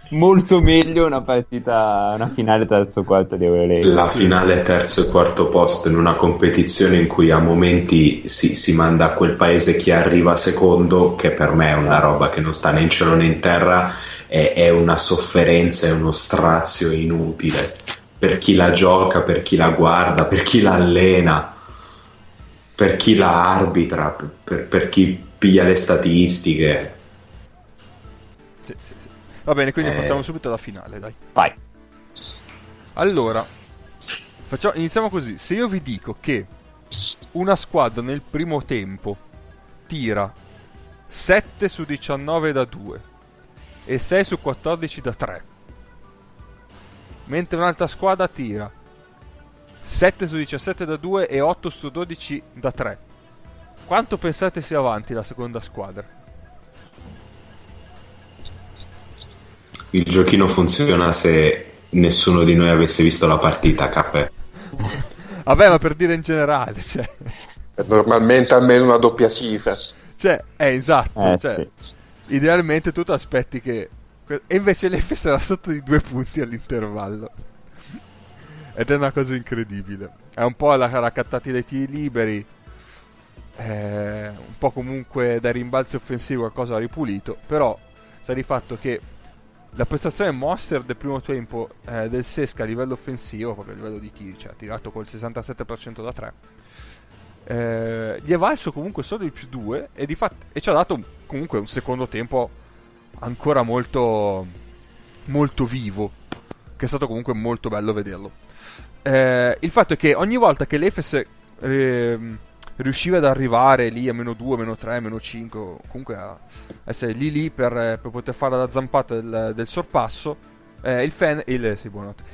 molto meglio una partita, una finale terzo quarto di Eurolega. La finale terzo e quarto posto in una competizione in cui a momenti si, si manda a quel paese chi arriva secondo, che per me è una roba che non sta né in cielo né in terra, è, è una sofferenza, è uno strazio inutile per chi la gioca, per chi la guarda, per chi la allena per chi la arbitra, per, per chi piglia le statistiche. Sì, sì. Va bene, quindi eh... passiamo subito alla finale, dai. Vai. Allora, facciamo, iniziamo così. Se io vi dico che una squadra nel primo tempo tira 7 su 19 da 2 e 6 su 14 da 3, mentre un'altra squadra tira 7 su 17 da 2 e 8 su 12 da 3. Quanto pensate sia avanti la seconda squadra? Il giochino funziona se nessuno di noi avesse visto la partita, Cappè. Vabbè, ma per dire in generale, cioè... Normalmente almeno una doppia cifra. Cioè, è eh, esatto, eh, cioè, sì. idealmente tu ti aspetti che... E invece l'F sarà sotto di due punti all'intervallo. Ed è una cosa incredibile. È un po' la raccattati dai tiri liberi. Eh, un po' comunque dai rimbalzi offensivi qualcosa ripulito. Però sta di fatto che la prestazione monster del primo tempo eh, del Sesca a livello offensivo, proprio a livello di tiri, cioè ha tirato col 67% da 3. Eh, gli è valso comunque solo il più 2 e, e ci ha dato comunque un secondo tempo ancora molto molto vivo che è stato comunque molto bello vederlo eh, il fatto è che ogni volta che l'Efes eh, riusciva ad arrivare lì a meno 2, meno 3, meno 5, comunque a essere lì lì per, per poter fare la zampata del, del sorpasso, eh, il, fan, il, sì,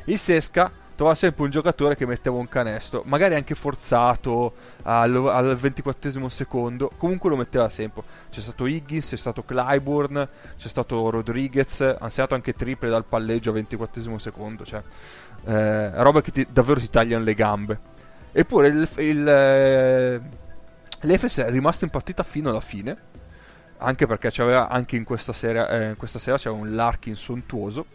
il Sesca trovava sempre un giocatore che metteva un canestro, magari anche forzato al, al 24 secondo, comunque lo metteva sempre. C'è stato Higgins, c'è stato Clyburn, c'è stato Rodriguez, ha segnato anche triple dal palleggio a 24 secondo, cioè eh, roba che ti, davvero ti tagliano le gambe. Eppure il, il, eh, l'Efes è rimasto in partita fino alla fine, anche perché c'aveva anche in questa, serie, eh, in questa sera c'era un Larkin sontuoso.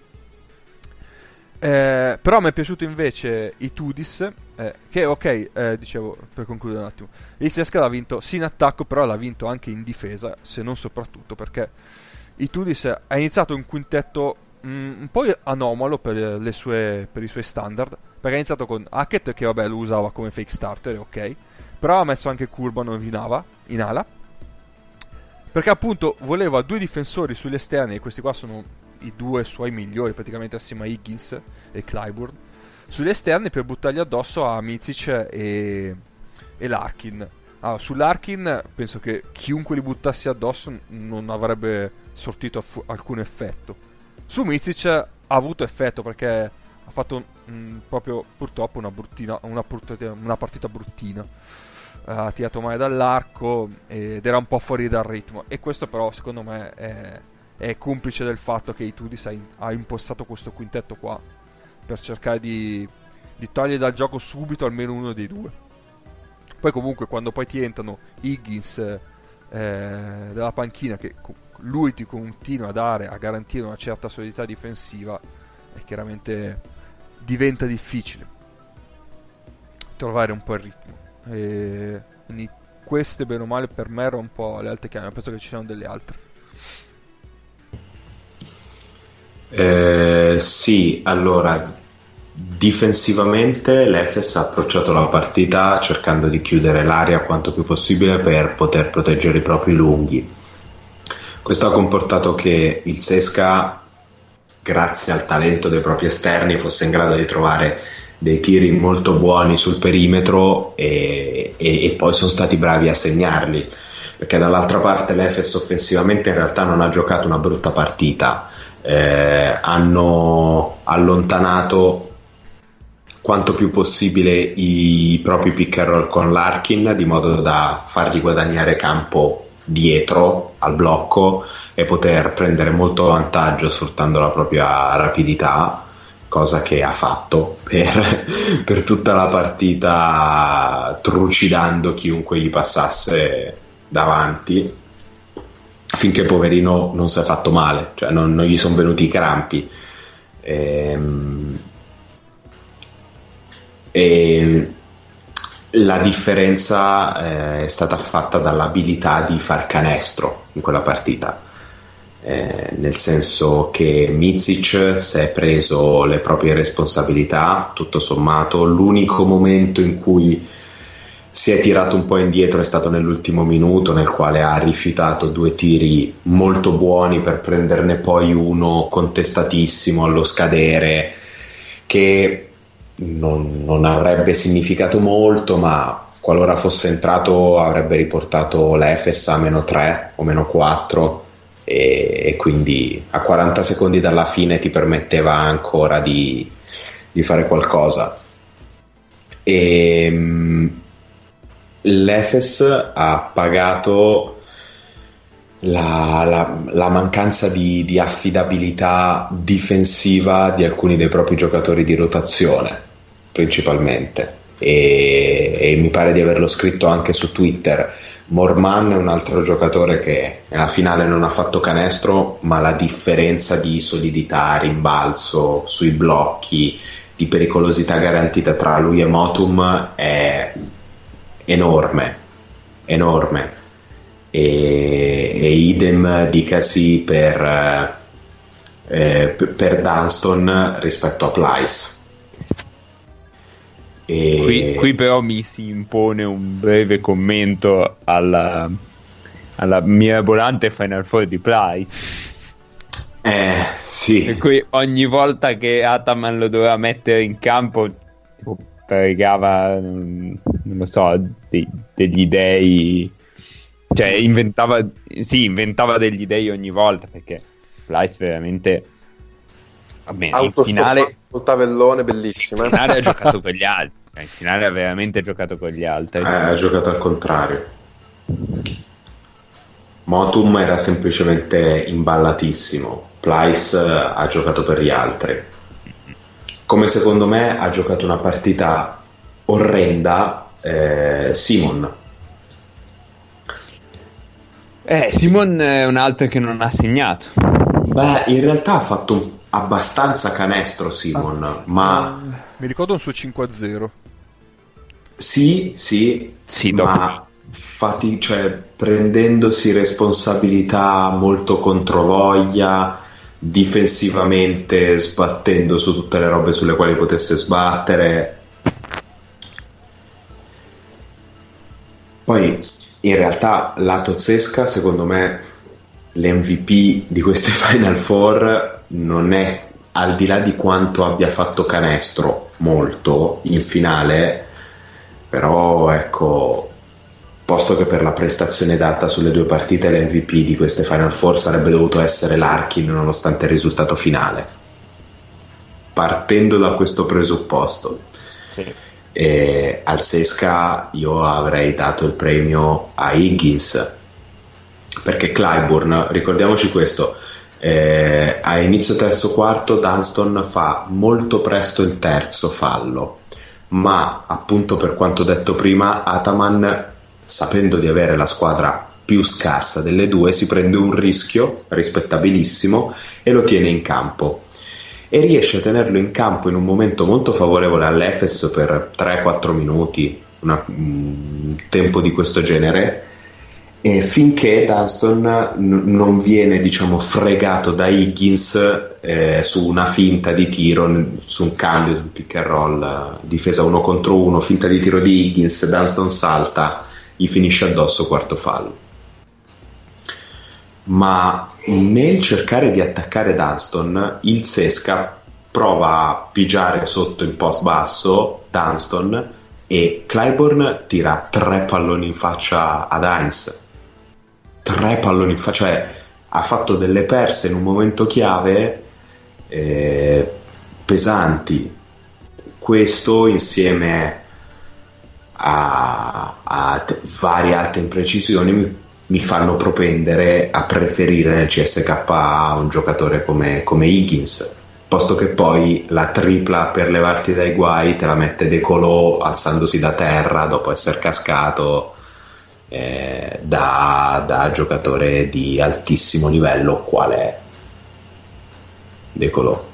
Eh, però mi è piaciuto invece i Tudis, eh, che ok, eh, dicevo per concludere un attimo, il Sesca l'ha vinto sì in attacco, però l'ha vinto anche in difesa, se non soprattutto perché i Tudis ha iniziato un quintetto un po' anomalo per, sue, per, i suoi standard. Perché ha iniziato con Hackett, che vabbè lo usava come fake starter, ok. Però ha messo anche Curban in, ava, in ala. Perché appunto voleva due difensori sugli esterni, e questi qua sono i due suoi migliori, praticamente assieme a Higgins e Clyburn. Sugli esterni per buttargli addosso a Mizic e, e Larkin. Allora, sull'Arkin penso che chiunque li buttasse addosso non avrebbe sortito alcun effetto su Mizic ha avuto effetto perché ha fatto mh, proprio purtroppo una, bruttina, una, una partita bruttina. Uh, ha tirato male dall'arco ed era un po' fuori dal ritmo. E questo, però, secondo me, è, è complice del fatto che Itudis ha, in, ha, impostato questo quintetto qua per cercare di, di togliere dal gioco subito almeno uno dei due. Poi, comunque, quando poi ti entrano Higgins eh, dalla panchina, che lui ti continua a dare, a garantire una certa solidità difensiva e chiaramente diventa difficile trovare un po' il ritmo. E quindi queste bene o male per me erano un po' le altre chiame, penso che ci siano delle altre. Eh, sì, allora difensivamente l'Efes ha approcciato la partita cercando di chiudere l'area quanto più possibile per poter proteggere i propri lunghi. Questo ha comportato che il Sesca, grazie al talento dei propri esterni, fosse in grado di trovare dei tiri molto buoni sul perimetro e, e, e poi sono stati bravi a segnarli. Perché dall'altra parte l'Efes offensivamente in realtà non ha giocato una brutta partita. Eh, hanno allontanato quanto più possibile i propri pick and roll con Larkin di modo da fargli guadagnare campo dietro al blocco e poter prendere molto vantaggio sfruttando la propria rapidità cosa che ha fatto per, <laughs> per tutta la partita trucidando chiunque gli passasse davanti finché poverino non si è fatto male, cioè non, non gli sono venuti i crampi. Ehm, e la differenza eh, è stata fatta dall'abilità di far canestro in quella partita. Eh, nel senso che Mizic si è preso le proprie responsabilità, tutto sommato, l'unico momento in cui si è tirato un po' indietro è stato nell'ultimo minuto nel quale ha rifiutato due tiri molto buoni per prenderne poi uno contestatissimo allo scadere che non, non avrebbe significato molto ma qualora fosse entrato avrebbe riportato l'Efes a meno 3 o meno 4 e, e, quindi a 40 secondi dalla fine ti permetteva ancora di, di fare qualcosa. E ehm, l'Efes ha pagato la, la, la mancanza di, di, affidabilità difensiva di alcuni dei propri giocatori di rotazione, principalmente. E, e, mi pare di averlo scritto anche su Twitter. Morman è un altro giocatore che nella finale non ha fatto canestro, ma la differenza di solidità, rimbalzo sui blocchi, di pericolosità garantita tra lui e Motum è enorme, enorme. E, e idem dicasi per, eh, per Dunston rispetto a Plyce. E... Qui, qui, però mi si impone un breve commento alla, alla mirabolante Final Four di Price. Eh, sì. Per cui ogni volta che Ataman lo doveva mettere in campo, tipo, pregava, non lo so, de- degli dei, cioè inventava, sì, inventava degli dei ogni volta perché Flies veramente... Vabbè, in finale... Col tavellone bellissimo. In finale ha giocato con gli altri. Cioè, in finale ha veramente giocato con gli altri. Eh, ha giocato al contrario. Motum era semplicemente imballatissimo. Plyce ha giocato per gli altri come secondo me ha giocato una partita orrenda eh, Simon. Eh, Simon è un altro che non ha segnato. Beh, in realtà ha fatto abbastanza canestro Simon, ah, ma... Mi ricordo un suo 5-0. Sì, sì, sì ma fatti, cioè, prendendosi responsabilità molto controvoglia difensivamente sbattendo su tutte le robe sulle quali potesse sbattere. Poi in realtà lato Zesca, secondo me l'MVP di queste <laughs> Final Four non è al di là di quanto abbia fatto canestro molto in finale, però ecco posto che per la prestazione data sulle due partite l'MVP di queste Final Four sarebbe dovuto essere Larkin nonostante il risultato finale. Partendo da questo presupposto, sì. eh, al Sesca io avrei dato il premio a Higgins perché Clyburn, ricordiamoci questo, eh, a inizio terzo quarto Dunston fa molto presto il terzo fallo, ma appunto per quanto detto prima Ataman sapendo di avere la squadra più scarsa delle due, si prende un rischio rispettabilissimo e lo tiene in campo. E riesce a tenerlo in campo in un momento molto favorevole all'Efes per 3-4 minuti, una, un tempo di questo genere, e finché Dunston n- non viene diciamo fregato da Higgins eh, su una finta di tiro su un cambio sul pick and roll difesa uno contro uno finta di tiro di Higgins Dunston salta gli finisce addosso quarto fallo. Ma nel cercare di attaccare Dunston il Sesca prova a pigiare sotto il post basso Dunston e Clyburn tira tre palloni in faccia ad Heinz tre palloni in faccia cioè ha fatto delle perse in un momento chiave eh, pesanti. Questo insieme a, a varie altre imprecisioni mi, mi, fanno propendere a preferire nel CSK un giocatore come, come Higgins posto che poi la tripla per levarti dai guai te la mette De Colò alzandosi da terra dopo essere cascato eh, da, da, giocatore di altissimo livello quale è De Colò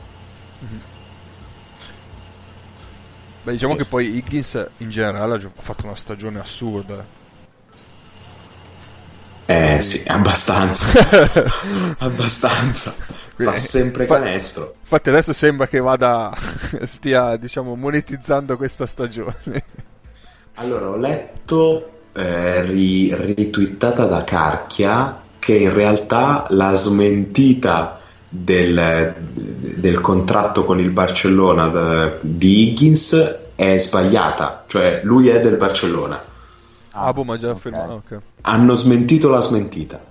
Beh, diciamo che poi Higgins in generale ha fatto una stagione assurda eh sì, abbastanza. <laughs> abbastanza. Fa sempre canestro. Infatti adesso sembra che vada <laughs> stia, diciamo, monetizzando questa stagione. Allora, ho letto eh, ri- ritwittata da Carchia che in realtà la smentita del, del contratto con il Barcellona eh, di Higgins è sbagliata, cioè lui è del Barcellona Ah, boh, ma già okay. affermato. Okay. Hanno smentito la smentita.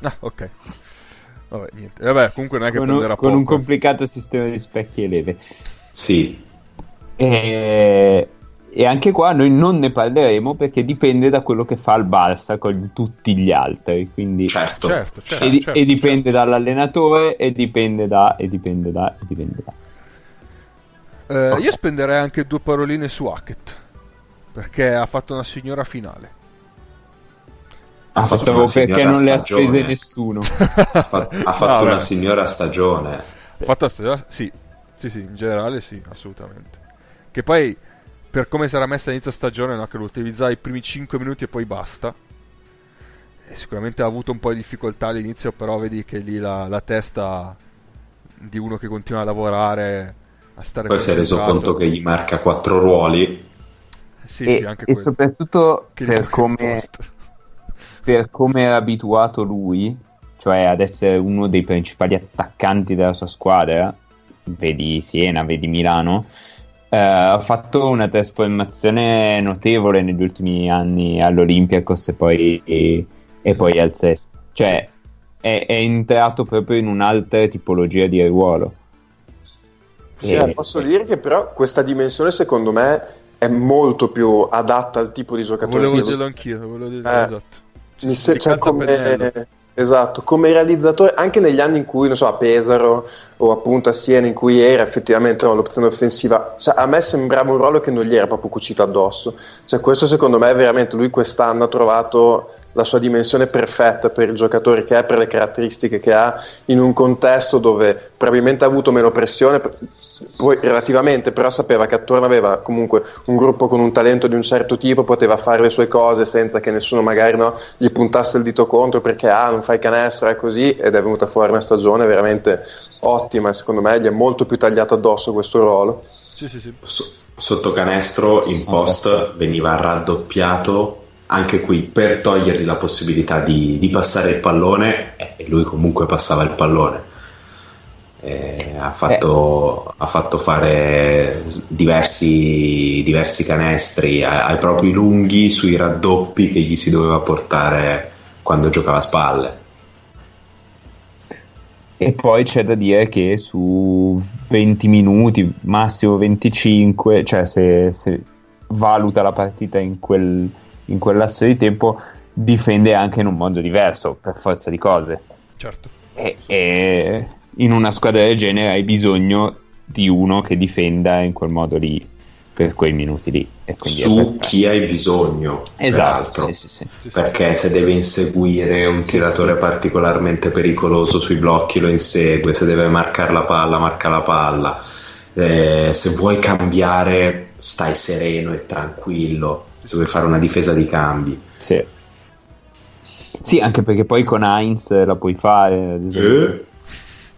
Ah, ok. Vabbè, niente. Vabbè, comunque non è che con prenderà un, poco. Con un complicato sistema di specchi e leve. Sì. E... e, anche qua noi non ne parleremo perché dipende da quello che fa il Barça con tutti gli altri. Quindi... Certo. certo, certo, e, certo, e, dipende certo. dall'allenatore e dipende da... E dipende da... E dipende da. Eh, okay. Io spenderei anche due paroline su Hackett perché ha fatto una signora finale. Ha fatto una perché non le ha stagione. spese nessuno. ha <laughs> fatto, ha fatto no, una signora stagione. Ha fatto la stagione? Sì. sì, sì, in generale sì, assolutamente. Che poi, per come sarà messa inizio stagione, no, che lo utilizzai i primi 5 minuti e poi basta. E sicuramente ha avuto un po' di difficoltà all'inizio, però vedi che lì la, la testa di uno che continua a lavorare, a stare Poi si è reso conto che gli marca quattro ruoli. Sì, e, sì, anche e soprattutto Che per come, per come era abituato lui, cioè ad essere uno dei principali attaccanti della sua squadra, vedi Siena, vedi Milano, eh, ha fatto una trasformazione notevole negli ultimi anni all'Olympiacos e poi, e, e poi al Cest. Cioè è, è entrato proprio in un'altra tipologia di ruolo. Sì, E- eh, posso dire che però questa dimensione secondo me è molto più adatta al tipo di giocatore. Volevo dirlo anch'io, volevo dirlo, Eh, esatto. mi se- cioè, come, esatto, come realizzatore, anche negli anni in cui, non so, a Pesaro o appunto a Siena, in cui era effettivamente no, l'opzione offensiva, cioè, a me sembrava un ruolo che non gli era proprio cucito addosso. Cioè, questo secondo me è veramente lui quest'anno ha trovato la sua dimensione perfetta per il giocatore che è, per le caratteristiche che ha, in un contesto dove probabilmente ha avuto meno pressione, poi relativamente, però sapeva che attorno aveva comunque un gruppo con un talento di un certo tipo, poteva fare le sue cose senza che nessuno magari no, gli puntasse il dito contro perché ah, non fai canestro, è così, ed è venuta fuori una stagione veramente ottima e secondo me gli è molto più tagliato addosso questo ruolo. Sì, sì, sì. So- sotto canestro in post veniva raddoppiato anche qui per togliergli la possibilità di, di passare il pallone e lui comunque passava il pallone. Eh, ha, fatto, ha fatto fare diversi, diversi canestri ai propri lunghi sui raddoppi che gli si doveva portare quando giocava a spalle. E poi c'è da dire che su 20 minuti, massimo 25, cioè se, se valuta la partita in quel, in quel lasso di tempo, difende anche in un modo diverso, per forza di cose. Certo. E, e in una squadra del genere hai bisogno di uno che difenda in quel modo lì, per quei minuti lì. E su chi hai bisogno Esatto, peraltro sì, sì, sì. Sì, sì, perché se deve inseguire un tiratore particolarmente pericoloso sui blocchi lo insegue, se deve marcare la palla marca la palla, Eh, se vuoi cambiare stai sereno e tranquillo, se vuoi fare una difesa di cambi. Sì. Sì, anche perché poi con Heinz la puoi fare. Eh?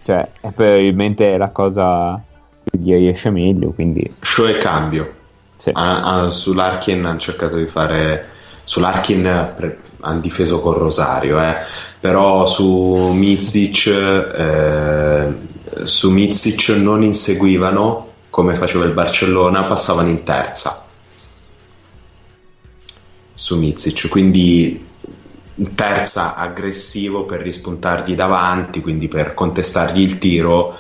Cioè, è probabilmente la cosa che gli riesce meglio, quindi... Show e cambio. Sì. Ah, ah, sull'Arkin hanno cercato di fare... Sull'Arkin pre- hanno difeso con Rosario, eh. però su Mizic, eh, su Mizic non inseguivano come faceva il Barcellona, passavano in terza su Mizic, quindi in terza aggressivo per rispuntargli davanti, quindi per contestargli il tiro,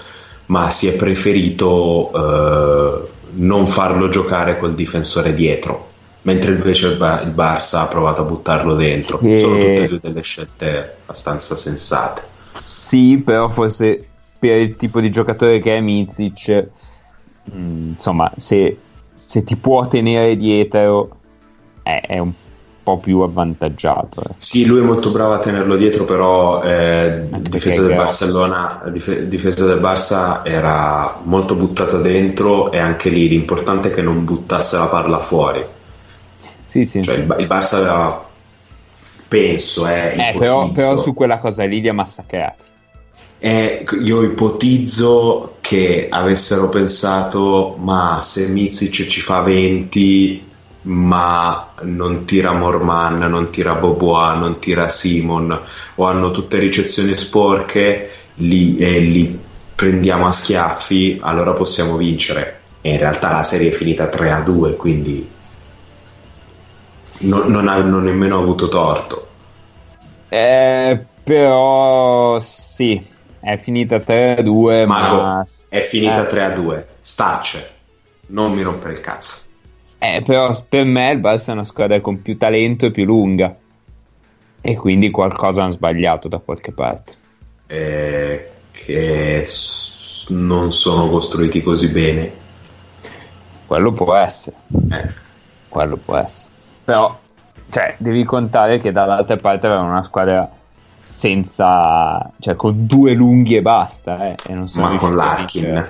ma si è preferito eh, non farlo giocare col difensore dietro mentre invece il, Bar- il Barça ha provato a buttarlo dentro. E... Sono tutte e due delle scelte abbastanza sensate. Sì, però forse per il tipo di giocatore che è Mizic, mh, insomma, se, se, ti può tenere dietro è, è un po' più avvantaggiato. Eh. Sì, lui è molto bravo a tenerlo dietro, però eh, difesa del Barcellona, dif- difesa del Barça era molto buttata dentro e anche lì l'importante è che non buttasse la palla fuori sì, sì. Cioè, il, il Barça aveva, penso, eh, eh però, però, su quella cosa lì li ha massacrati. Eh, io ipotizzo che avessero pensato, ma se Mizic ci fa 20, ma non tira Morman, non tira Bobois, non tira Simon, o hanno tutte ricezioni sporche, li, e li prendiamo a schiaffi, allora possiamo vincere. E in realtà la serie è finita 3 a 2, quindi non, non hanno nemmeno avuto torto. Eh, però sì, è finita 3-2. Mago, ma... è finita eh. 3-2. Stace, non mi rompere il cazzo. Eh, però per me il Barça è una squadra con più talento e più lunga. E quindi qualcosa hanno sbagliato da qualche parte. Eh, che s- non sono costruiti così bene. Quello può essere. Eh. Quello può essere. Però, cioè, devi contare che dall'altra parte avevano una squadra senza, cioè, con due lunghi e basta, eh, e non sono ma con l'Arkin,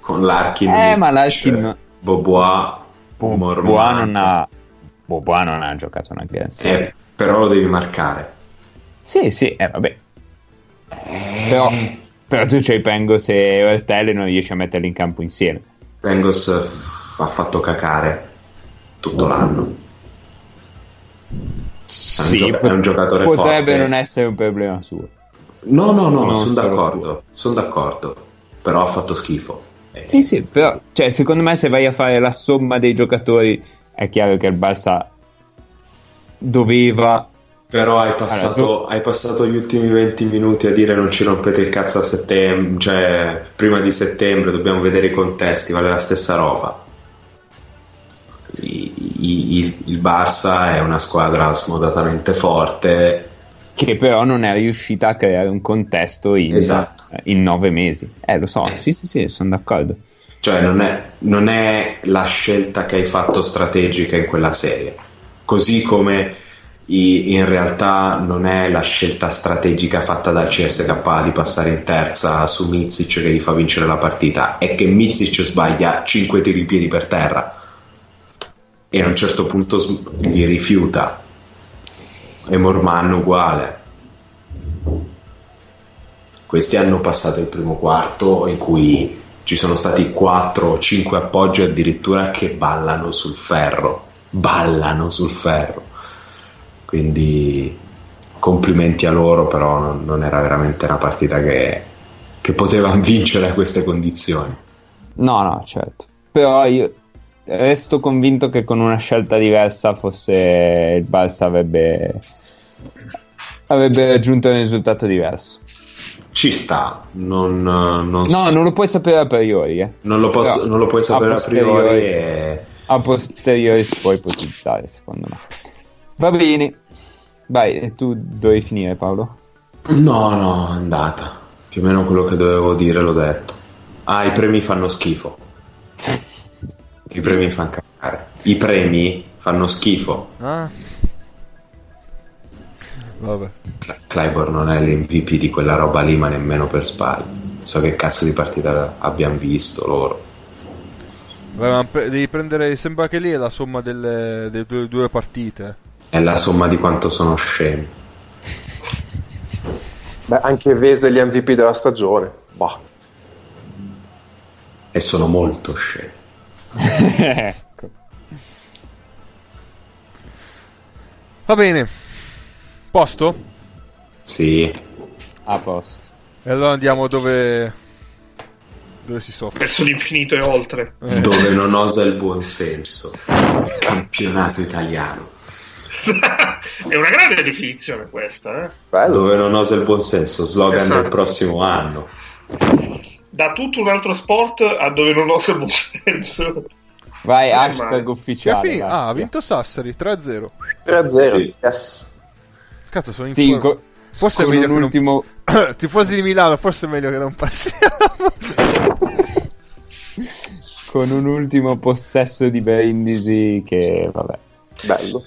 con l'Arkin, eh, ma l'Arkin, Bobois, Bobois non ha, Bobois non ha giocato una gran serie, eh, però lo devi marcare. Sì, sì, eh, vabbè. Eh... Però, però tu c'hai Pengos e Ortelle e non riesci a metterli in campo insieme. Pengos f- ha fatto cacare tutto oh. l'anno. Sì, è un, un giocatore potrebbe forte. non essere un problema suo. No, no, no, sono d'accordo, sono d'accordo, però ha fatto schifo. Eh. Sì, sì, però, cioè, secondo me se vai a fare la somma dei giocatori è chiaro che il Barça doveva... Però hai passato, allora, tu... hai passato gli ultimi 20 minuti a dire non ci rompete il cazzo a settembre, cioè prima di settembre dobbiamo vedere i contesti, vale la stessa roba il, il Barça è una squadra smodatamente forte che però non è riuscita a creare un contesto in, esatto. in nove mesi. Eh, lo so, eh. sì, sì, sì, sono d'accordo. Cioè, non è, non è, la scelta che hai fatto strategica in quella serie. Così come i, in realtà non è la scelta strategica fatta dal CSK di passare in terza su Mizic che gli fa vincere la partita. È che Mizic sbaglia 5 tiri piedi per terra e a un certo punto gli rifiuta e Morman uguale. Questi hanno passato il primo quarto in cui ci sono stati 4 o 5 appoggi addirittura che ballano sul ferro ballano sul ferro. Quindi complimenti a loro però non, non era veramente una partita che, che potevano <laughs> vincere a queste condizioni. No no certo. Però io resto convinto che con una scelta diversa fosse il Barça avrebbe, avrebbe raggiunto un risultato diverso. Ci sta, non, non no, non lo puoi sapere a priori. Eh. Non, lo posso, non, lo puoi sapere a, a priori. E... A posteriori si può ipotizzare, secondo me. Va bene. Vai, tu dovevi finire, Paolo? No, no, è andata. Più o meno quello che dovevo dire l'ho detto. Ah, i premi fanno schifo. <laughs> I premi fanno cagare. I premi fanno schifo. Ah. Vabbè. Clyburn non è l'MVP di quella roba lì, ma nemmeno per sbaglio. So che cazzo di partita abbiamo visto loro. Vabbè, pre- devi prendere. Sembra che lì è la somma delle, delle due, due partite. È la somma di quanto sono scemi. Beh, anche Vese gli MVP della stagione. Bah. E sono molto scemi. ecco. <laughs> Va bene. Posto? Sì, A posto. E allora andiamo dove... Dove si soffre. Verso l'infinito e oltre. Eh. dove non osa il buon senso. Campionato italiano. <laughs> È una grande definizione questa, eh? Bello. Dove non osa il buon senso, slogan Esatto. del prossimo anno. Da tutto un altro sport a dove non ho il buon senso. Vai, Eh, hashtag ufficiale. vai. Ah, ha vinto Sassari 3-0. 3-0. Sì. Yes. Cazzo, sono in Sì, forma. co- Forse è con meglio un che ultimo... non... <coughs> Tifosi di Milano, forse è meglio che non passiamo. <laughs> con un ultimo possesso di Brindisi che, vabbè. Bello.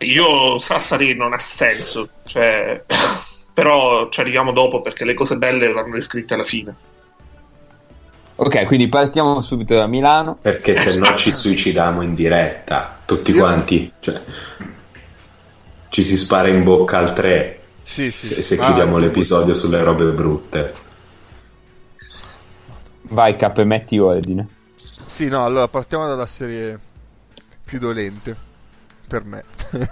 Io Sassari non ha senso, cioè, <coughs> però ci arriviamo dopo perché le cose belle vanno descritte alla fine. Ok, quindi partiamo subito da Milano. Perché se no ci <laughs> suicidiamo in diretta, tutti Io- quanti. Cioè, ci si spara in bocca al 3 sì, sì. se, se Ah, chiudiamo ecco. l'episodio sulle robe brutte. Vai, Cap, metti ordine. Sì, no, allora partiamo dalla serie più dolente. Per me. <laughs>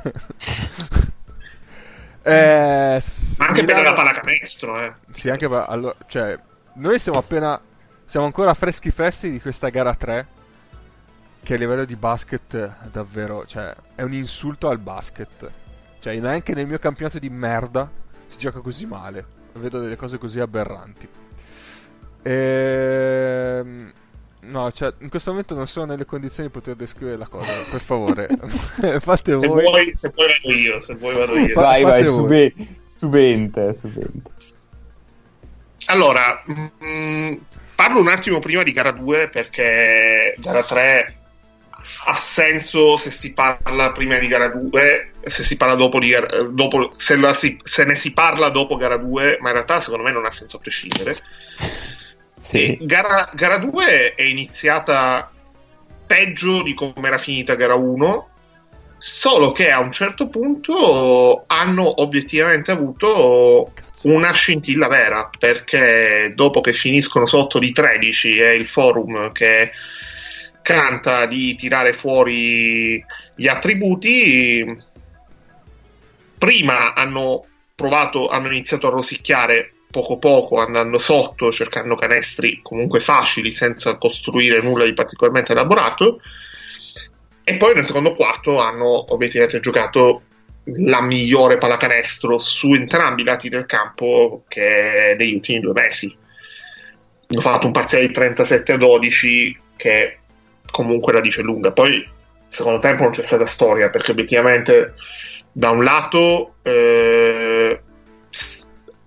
eh, Ma anche per Milano- la pallacanestro, eh. Sì, anche per... Allora, cioè, noi siamo appena... Siamo ancora freschi freschi di questa gara 3. Che a livello di basket davvero... Cioè, è un insulto al basket. Cioè, neanche nel mio campionato di merda si gioca così male. Vedo delle cose così aberranti. Ehm... No, cioè, in questo momento non sono nelle condizioni di poter descrivere la cosa. Per favore, <laughs> <laughs> fate Se voi. vuoi, se vuoi vado io, se vuoi vado io. Vai, fate vai, sube- subente, subente. Allora, mm, parlo un attimo prima di gara 2 perché gara 3 ha senso se si parla prima di gara 2, se si parla dopo di gara, dopo, se, la si- se ne si parla dopo gara 2, ma in realtà secondo me non ha senso a prescindere. Sì. Gara, gara 2 è iniziata peggio di come era finita gara 1, solo che a un certo punto hanno obiettivamente avuto una scintilla vera, perché dopo che finiscono sotto di 13 è il forum che canta di tirare fuori gli attributi, prima hanno provato, hanno iniziato a rosicchiare poco poco andando sotto, cercando canestri comunque facili senza costruire nulla di particolarmente elaborato. E poi nel secondo quarto hanno obiettivamente giocato la migliore pallacanestro su entrambi i lati del campo che degli ultimi due mesi. Hanno fatto un parziale di 37 a 12 che comunque la dice lunga. Poi, secondo tempo, non c'è stata storia perché obiettivamente, da un lato, eh,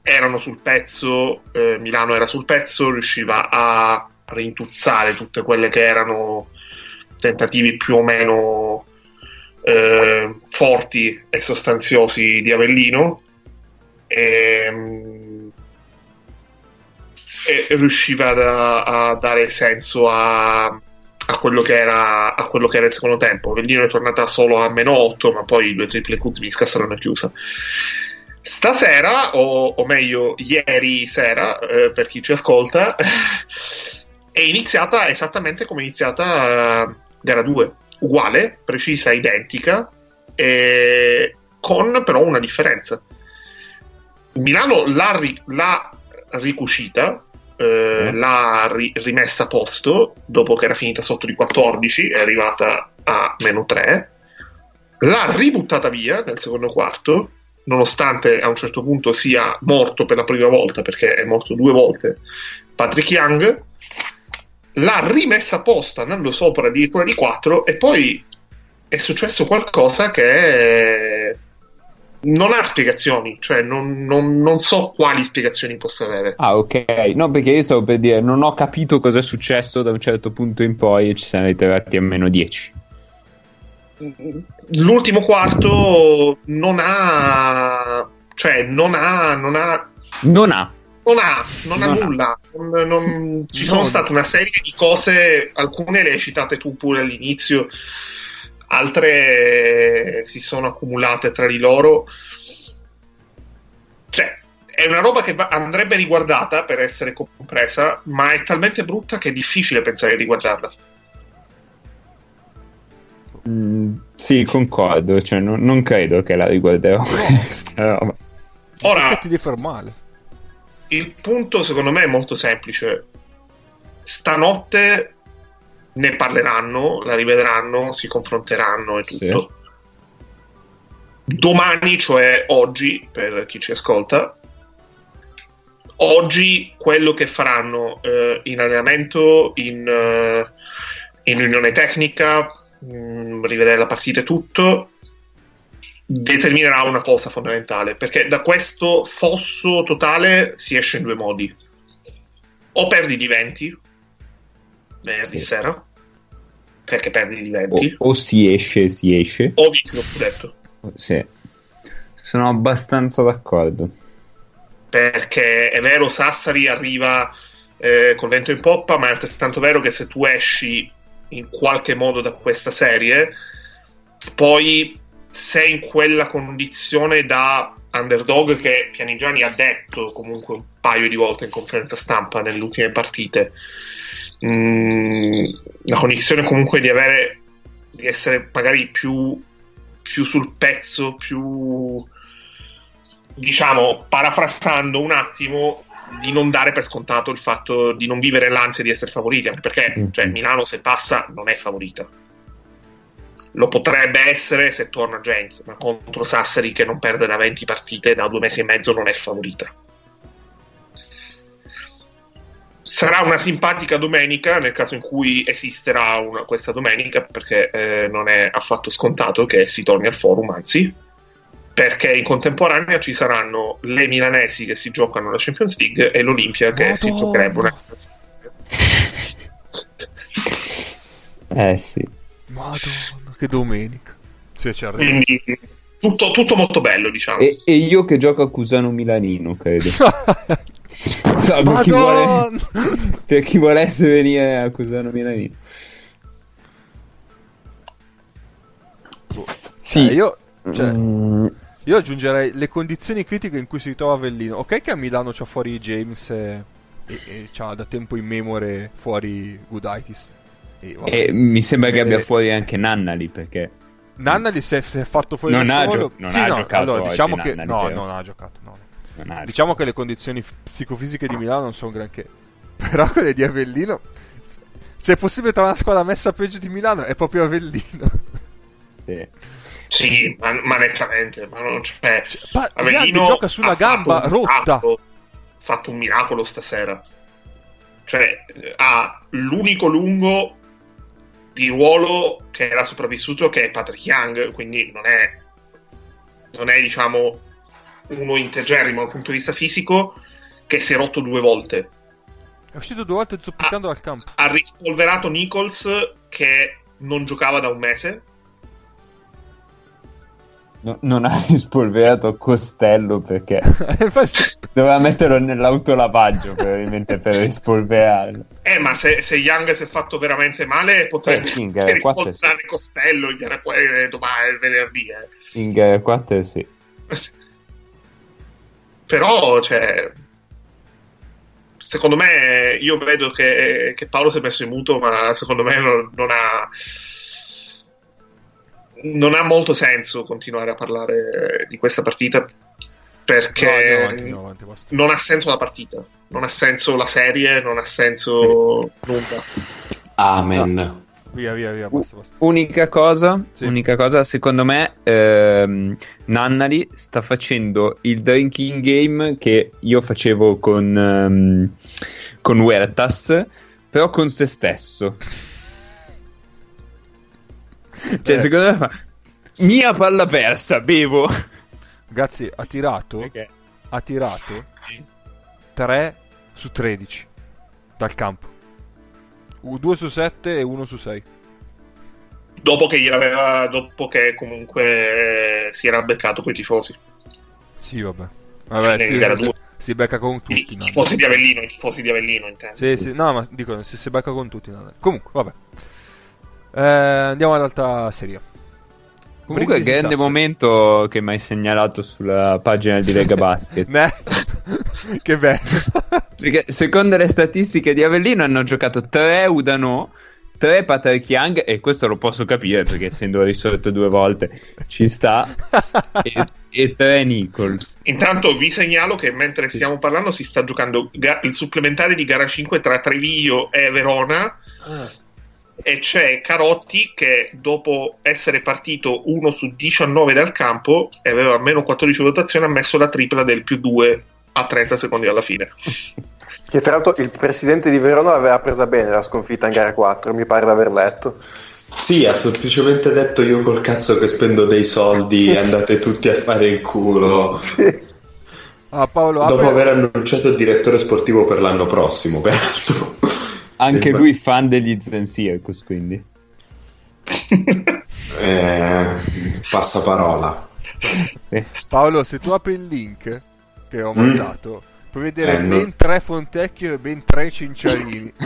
erano sul pezzo, eh, Milano era sul pezzo, riusciva a rintuzzare tutte quelle che erano tentativi più o meno eh, forti e sostanziosi di Avellino. E, e riusciva a, a dare senso a, a quello che era a quello che era il secondo tempo. Avellino è tornata solo a meno 8, ma poi due triple Kuzmiska saranno chiusa. Stasera, o, o meglio, ieri sera, eh, per chi ci ascolta, <laughs> è iniziata esattamente come è iniziata eh, gara 2, uguale, precisa, identica, eh, con però una differenza. Milano l'ha, ri- l'ha ricucita, eh, Sì. l'ha ri- rimessa a posto dopo che era finita sotto di 14, è arrivata a meno 3, l'ha ributtata via nel secondo quarto, nonostante a un certo punto sia morto per la prima volta, perché è morto due volte Patrick Young, l'ha rimessa a posto andando sopra addirittura di 4 e poi è successo qualcosa che non ha spiegazioni, cioè non, non- non so quali spiegazioni possa avere. Ah, ok. No, perché io stavo per dire, non ho capito cosa è successo da un certo punto in poi e ci siamo ritrovati a meno 10. L'ultimo quarto non ha, cioè non ha, non ha Non ha. non ha, non ha nulla. Ci No, sono no. state una serie di cose, alcune le hai citate tu pure all'inizio, altre si sono accumulate tra di loro. è una roba che va- andrebbe riguardata per essere compresa, ma è talmente brutta che è difficile pensare di riguardarla. Mm, sì, concordo, cioè, non, non credo che la riguarderò <laughs> questa roba. Ora, il punto secondo me è molto semplice. Stanotte ne parleranno, la rivedranno, si confronteranno e Sì. tutto. Domani, cioè oggi, per chi ci ascolta, oggi quello che faranno eh, in allenamento, in, eh, in riunione tecnica, mh, rivedere la partita e tutto, determinerà una cosa fondamentale, perché da questo fosso totale si esce in due modi. O perdi di 20 venerdì Sì. sera, perché perdi di O, 20, o si esce, si esce. o vinci lo scudetto. Sì. Sono abbastanza d'accordo. perché è vero Sassari arriva eh, col vento in poppa, ma è altrettanto vero che se tu esci in qualche modo da questa serie, poi sei in quella condizione da underdog che Pianigiani ha detto comunque un paio di volte in conferenza stampa nelle ultime partite. Mm, la condizione comunque di avere di essere magari più, più sul pezzo, più diciamo, parafrasando un attimo, di non dare per scontato il fatto di non vivere l'ansia di essere favoriti, anche perché Mhm. cioè, Milano se passa non è favorita. Lo potrebbe essere se torna Gens, ma contro Sassari che non perde da 20 partite da due mesi e mezzo non è favorita. Sarà una simpatica domenica nel caso in cui esisterà una- questa domenica, perché eh, non è affatto scontato che si torni al forum, anzi, perché in contemporanea ci saranno le milanesi che si giocano la Champions League e l'Olimpia che si Madonna. giocherebbe una <laughs> Eh sì. Madonna, che domenica. Se ci arriva. quindi tutto, tutto molto bello diciamo E, e io che gioco a Cusano Milanino, credo. <laughs> Cioè, per, chi vuole, per chi volesse venire a Cusano Milanino. Sì, Eh, io, cioè, Mm, io aggiungerei le condizioni critiche in cui si trova Avellino. Ok che a Milano c'ha fuori James e, e, e c'ha da tempo in memore fuori Gudaitis. E, vabbè. e mi sembra che Eh, abbia fuori anche Nannali perché Nannali si è, si è fatto fuori Non da ha solo. gio- non Sì, ha no, giocato allora, oggi diciamo che Nannali, no, però. non ha giocato, no. Diciamo che le condizioni psicofisiche di Milano non sono granché. <laughs> Però quelle di Avellino se è possibile trovare una squadra messa peggio di Milano è proprio Avellino. sì. sì ma, ma nettamente ma non c'è Pa- Avellino gioca su una ha fatto gamba rotta. miracolo, ha fatto un miracolo stasera cioè ha l'unico lungo di ruolo che era sopravvissuto che è Patrick Young quindi non è non è diciamo uno integerrimo dal punto di vista fisico che si è rotto due volte È uscito due volte zoppicando dal campo. ha rispolverato Nichols che non giocava da un mese No- non ha rispolverato Costello perché <laughs> doveva metterlo nell'autolavaggio probabilmente per rispolverarlo. Eh, ma se, se Young si è fatto veramente male, potrebbe Eh, sì, in gara <laughs> quattro rispolverare Costello in gara qua- eh, domani, venerdì. eh. In gara 4 sì. <laughs> Però, cioè, secondo me, io vedo che, che Paolo si è messo in muto, ma secondo me non, non ha. Non ha molto senso continuare a parlare di questa partita no, perché andiamo avanti, andiamo avanti, basta. non ha senso la partita, non ha senso la serie, non ha senso nulla. Amen. Via, via, via, basta, basta. Unica cosa, Sì. unica cosa, secondo me, ehm, Nannali sta facendo il drinking game che io facevo con, ehm, con Huertas, però con se stesso. <laughs> Cioè, Eh. secondo me fa mia palla persa, bevo. Ragazzi, ha tirato, ha tirato 3 su 13 dal campo. 2 su 7 e 1 su 6. Dopo che gliel'aveva, dopo che comunque eh, si era beccato con i tifosi. Sì, vabbè. Sì, Vabbè, sì, gara si, becca con I, tutti. i no? tifosi di Avellino, i tifosi di Avellino intendo. Sì, sì, no, ma dico, si, si becca con tutti. no? Comunque, vabbè. Eh, andiamo all'altra serie. Comunque, Brindisi grande Sassari. momento che mi hai segnalato sulla pagina di Lega <laughs> Basket. Ne? <laughs> che bello. Perché secondo le statistiche di Avellino hanno giocato 3 Udano, 3 Patrick Young, e questo lo posso capire perché essendo risolto due volte ci sta, e, e 3 Nichols. Intanto vi segnalo che mentre stiamo parlando si sta giocando ga- il supplementare di gara 5 tra Treviglio e Verona. Ah. E c'è Carotti che dopo essere partito 1 su 19 dal campo e aveva almeno 14 votazioni ha messo la tripla del più 2 a 30 secondi alla fine. <laughs> Che tra l'altro il presidente di Verona l'aveva presa bene la sconfitta in gara 4, mi pare di aver letto. Sì, ha semplicemente detto io col cazzo che spendo dei soldi, <laughs> andate tutti a fare il culo. Sì. Ah, Paolo, Dopo apri- aver annunciato il direttore sportivo per l'anno prossimo, peraltro. <laughs> Anche Eh, lui fan degli Zen Circus, quindi. Eh, passaparola. Sì. Paolo, se tu apri il link che ho Mm. mandato, puoi vedere Eh, no. ben tre Fontecchio e ben tre Cinciarini. <laughs>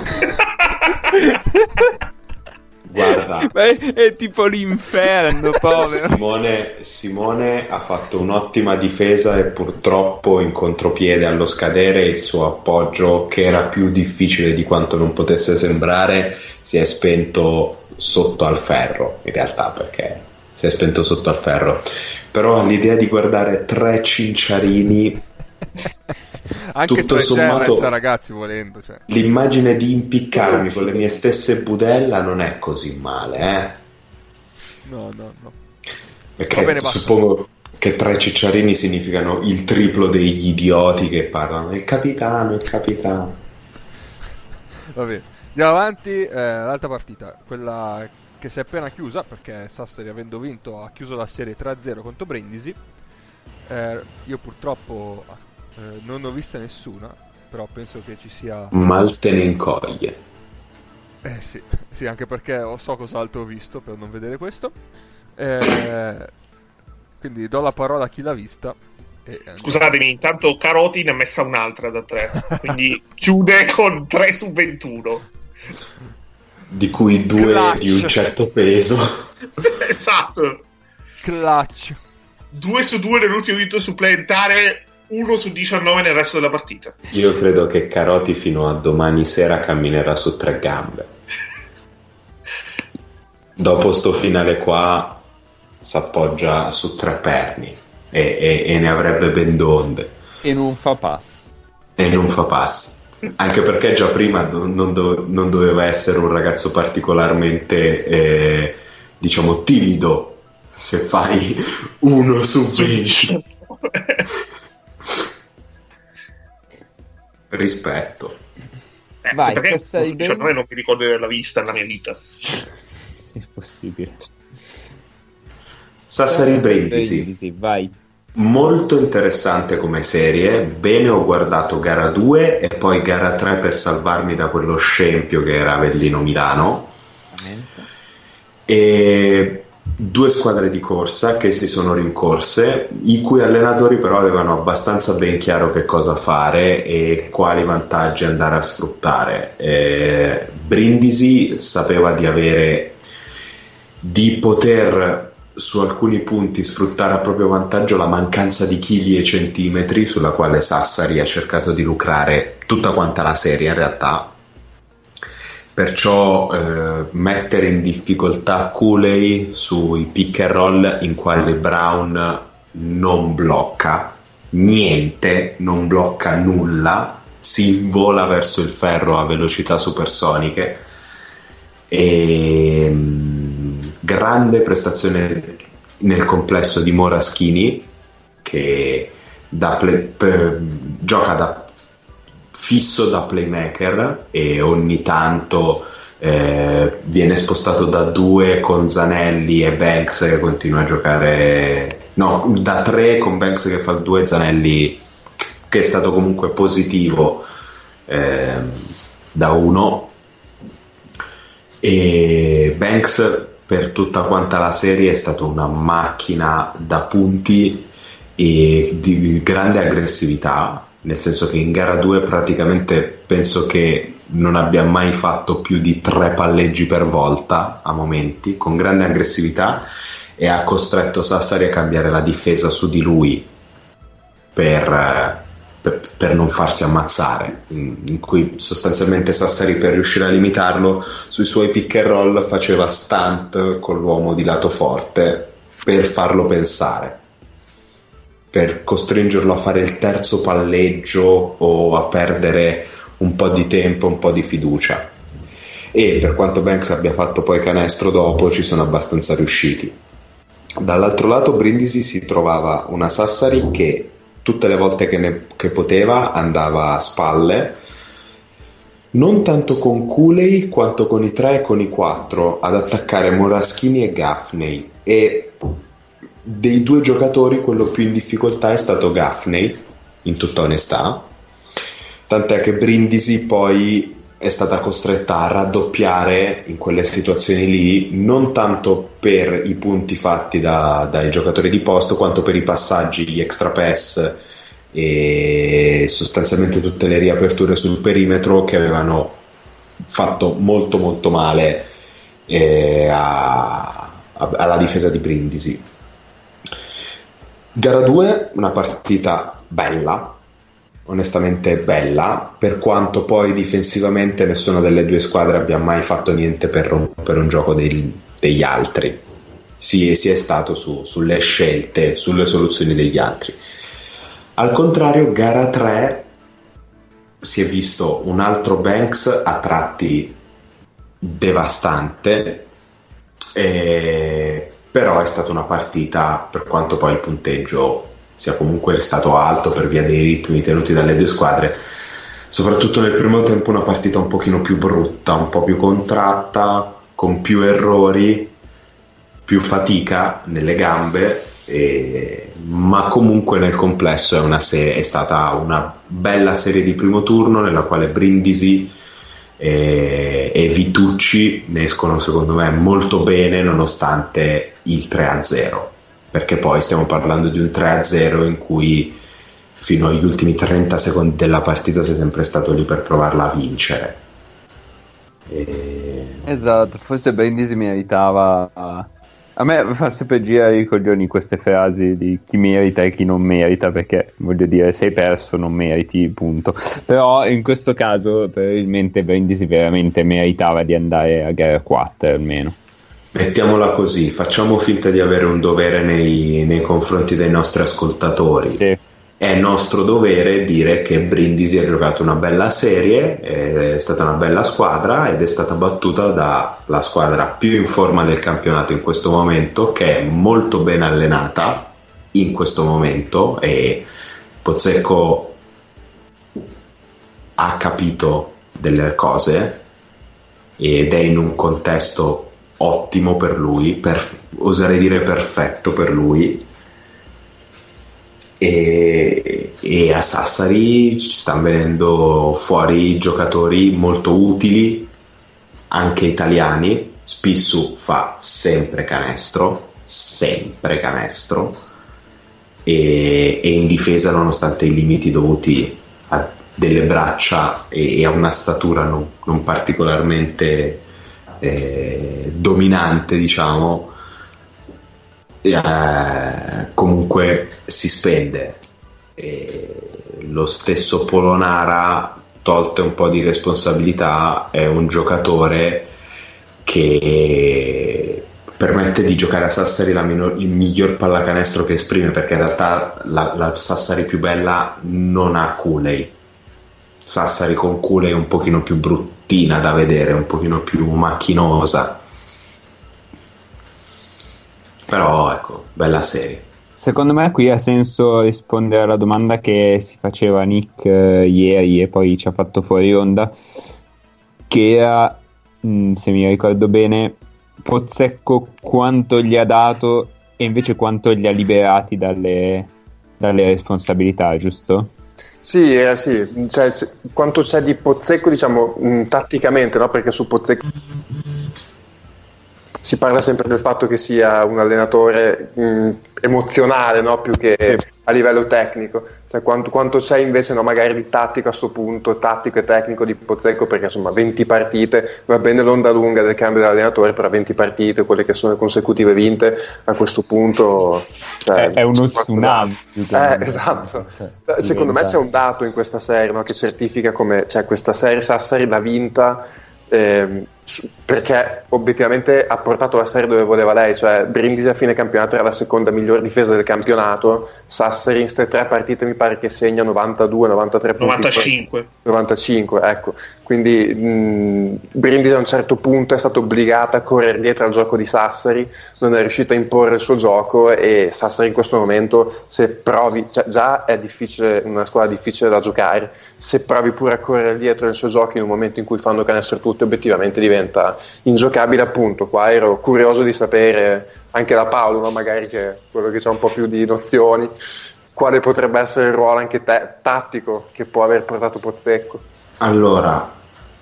Guarda, Ma è, è tipo l'inferno, <laughs> povero. Simone, Simone ha fatto un'ottima difesa e purtroppo in contropiede allo scadere il suo appoggio, che era più difficile di quanto non potesse sembrare, si è spento sotto al ferro, in realtà perché si è spento sotto al ferro. Però l'idea di guardare tre cinciarini, <laughs> Anche Tutto sommato- Terres, ragazzi, volendo. Cioè. l'immagine di impiccarmi con le mie stesse budella non è così male, eh? No, no, no. Perché bene, basta. suppongo che tre cicciarini significano il triplo degli idioti che parlano. Il capitano, il capitano. Va bene. Andiamo avanti. eh, l'altra partita, quella che si è appena chiusa, perché Sassari avendo vinto ha chiuso la serie 3-0 contro Brindisi. Eh, io purtroppo eh, non ho vista nessuna, però penso che ci sia... Mal te ne incoglie. Eh sì, <laughs> sì, anche perché ho- so cos'altro ho visto per non vedere questo. Eh, quindi do la parola a chi l'ha vista. E. Scusatemi, intanto Caroti ne ha messa un'altra da 3, quindi <laughs> chiude con 3 su 21. Di cui due Clutch. di un certo peso. <laughs> esatto. Clutch. 2 su 2 nell'ultimo minuto supplementare, 1 su 19 nel resto della partita. Io credo che Caroti fino a domani sera camminerà su tre gambe. Dopo sto finale qua s'appoggia su tre perni e, e- e ne avrebbe ben donde. E non fa pass. E non fa pass. Anche perché già prima non, non do- non doveva essere un ragazzo particolarmente, eh, diciamo, timido se fai uno su 20. <laughs> Rispetto. Eh, Vai, perché Sassari 19 non mi ricordo di averla vista nella mia vita. Sì, è possibile. Sassari Brindisi, Brindisi, vai. molto interessante come serie. Bene ho guardato gara 2 e poi gara 3 per salvarmi da quello scempio che era Avellino Milano. e due squadre di corsa che si sono rincorse, i cui allenatori però avevano abbastanza ben chiaro che cosa fare e quali vantaggi andare a sfruttare. Eh, Brindisi sapeva di avere di poter su alcuni punti sfruttare a proprio vantaggio la mancanza di chili e centimetri sulla quale Sassari ha cercato di lucrare tutta quanta la serie in realtà perciò eh, mettere in difficoltà Cooley sui pick and roll in quale Brown non blocca niente, non blocca nulla, si vola verso il ferro a velocità supersoniche. E mm, grande prestazione nel complesso di Moraschini che da play- per- gioca da fisso da playmaker e ogni tanto eh, viene spostato da due con Zanelli e Banks che continua a giocare no, da tre con Banks che fa due Zanelli che è stato comunque positivo ehm, da uno. E Banks per tutta quanta la serie è stato una macchina da punti e di grande aggressività nel senso che in gara 2 praticamente penso che non abbia mai fatto più di tre palleggi per volta a momenti, con grande aggressività e ha costretto Sassari a cambiare la difesa su di lui per, per, per, non farsi ammazzare, in cui sostanzialmente Sassari per riuscire a limitarlo sui suoi pick and roll faceva stunt con l'uomo di lato forte per farlo pensare, per costringerlo a fare il terzo palleggio o a perdere un po' di tempo, un po' di fiducia. E per quanto Banks abbia fatto poi canestro dopo, ci sono abbastanza riusciti. Dall'altro lato Brindisi si trovava una Sassari che tutte le volte che, ne, che poteva andava a spalle, non tanto con Cooley quanto con i 3 e con i 4 ad attaccare Moraschini e Gaffney e dei due giocatori quello più in difficoltà è stato Gaffney in tutta onestà tant'è che Brindisi poi è stata costretta a raddoppiare in quelle situazioni lì, non tanto per i punti fatti da, dai giocatori di posto, quanto per i passaggi, gli extra pass e sostanzialmente tutte le riaperture sul perimetro che avevano fatto molto molto male eh, a, a, alla difesa di Brindisi. Gara 2, una partita bella, onestamente bella, per quanto poi difensivamente nessuna delle due squadre abbia mai fatto niente per rompere un gioco dei, degli altri. Si, si, è stato su, sulle scelte, sulle soluzioni degli altri. Al contrario, gara 3 si è visto un altro Banks a tratti devastante, eh, però è stata una partita, per quanto poi il punteggio sia comunque stato alto per via dei ritmi tenuti dalle due squadre. Soprattutto nel primo tempo una partita un pochino più brutta, un po' più contratta, con più errori, più fatica nelle gambe, e... ma comunque nel complesso è, serie, è, stata una bella serie di primo turno nella quale Brindisi e, e Vitucci ne escono secondo me molto bene nonostante il 3-0 perché poi stiamo parlando di un 3-0 in cui fino agli ultimi 30 secondi della partita sei sempre stato lì per provarla a vincere. E... Esatto, forse Brindisi meritava. A me fa sempre girare i coglioni queste frasi di chi merita e chi non merita, perché voglio dire, sei perso, non meriti, punto. Però in questo caso probabilmente Brindisi veramente meritava di andare a gara 4 almeno. Mettiamola così, facciamo finta di avere un dovere nei, nei confronti dei nostri ascoltatori. Sì. È nostro dovere dire che Brindisi ha giocato una bella serie, è stata una bella squadra ed è stata battuta dalla squadra più in forma del campionato in questo momento, che è molto ben allenata in questo momento e Pozzecco ha capito delle cose ed è in un contesto ottimo per lui, per, oserei dire perfetto per lui. E, e a Sassari ci stanno venendo fuori giocatori molto utili, anche italiani. Spissu fa sempre canestro, sempre canestro. E, e in difesa, nonostante i limiti dovuti a delle braccia e, e a una statura non, non particolarmente eh, dominante, diciamo, eh, comunque si spende. E lo stesso Polonara, tolte un po' di responsabilità, è un giocatore che permette di giocare a Sassari minor, il miglior pallacanestro che esprime perché in realtà la, la Sassari più bella non ha Cooley Sassari con Cooley un pochino più bruttina da vedere, un pochino più macchinosa. Però ecco, bella serie. Secondo me qui ha senso rispondere alla domanda che si faceva Nick eh, ieri e poi ci ha fatto fuori onda, che era, mh, mm, se mi ricordo bene, Pozzecco quanto gli ha dato e invece quanto li ha liberati dalle, dalle responsabilità, giusto? Sì, eh, sì. Cioè, quanto c'è di Pozzecco, diciamo, mh, mm, tatticamente, no? Perché su Pozzecco si parla sempre del fatto che sia un allenatore mh, emozionale no? più che sì. a livello tecnico, cioè quanto, quanto c'è invece no? magari di tattico a questo punto, tattico e tecnico di Pozzecco, perché insomma 20 partite, va bene l'onda lunga del cambio dell'allenatore, però 20 partite, quelle che sono consecutive vinte, a questo punto... Cioè, è, è uno tsunami. Eh, esatto. Cioè, Secondo me c'è un dato in questa serie no? che certifica come cioè, questa serie Sassari l'ha vinta eh, perché obiettivamente ha portato la serie dove voleva lei, cioè Brindisi a fine campionato era la seconda miglior difesa del campionato, Sassari in queste tre partite mi pare che segna 92, 93 punti. 95. 95, ecco. Quindi mh, Brindisi a un certo punto è stata obbligata a correre dietro al gioco di Sassari, non è riuscita a imporre il suo gioco e Sassari in questo momento se provi, cioè, già è difficile, una squadra difficile da giocare, se provi pure a correre dietro il suo gioco in un momento in cui fanno canestro tutti obiettivamente diventa ingiocabile appunto. Qua ero curioso di sapere anche da Paolo, no? magari che quello che ha un po' più di nozioni, quale potrebbe essere il ruolo anche te- tattico che può aver portato Pozzecco? Allora,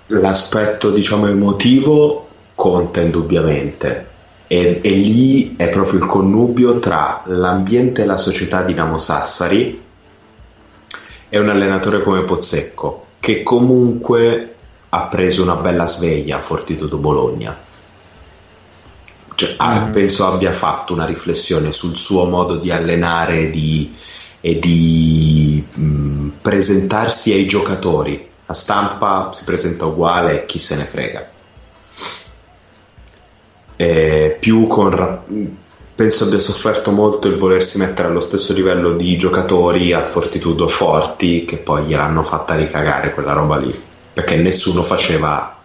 l'aspetto diciamo emotivo conta indubbiamente e, e, lì è proprio il connubio tra l'ambiente e la società Dinamo Sassari e un allenatore come Pozzecco che comunque ha preso una bella sveglia a Fortitudo Bologna cioè, ah, mm. penso abbia fatto una riflessione sul suo modo di allenare di, e di mh, mm, presentarsi ai giocatori. La stampa si presenta uguale, chi se ne frega. E più con penso abbia sofferto molto il volersi mettere allo stesso livello di giocatori a fortitudo forti che poi gliel'hanno fatta ricagare quella roba lì perché nessuno faceva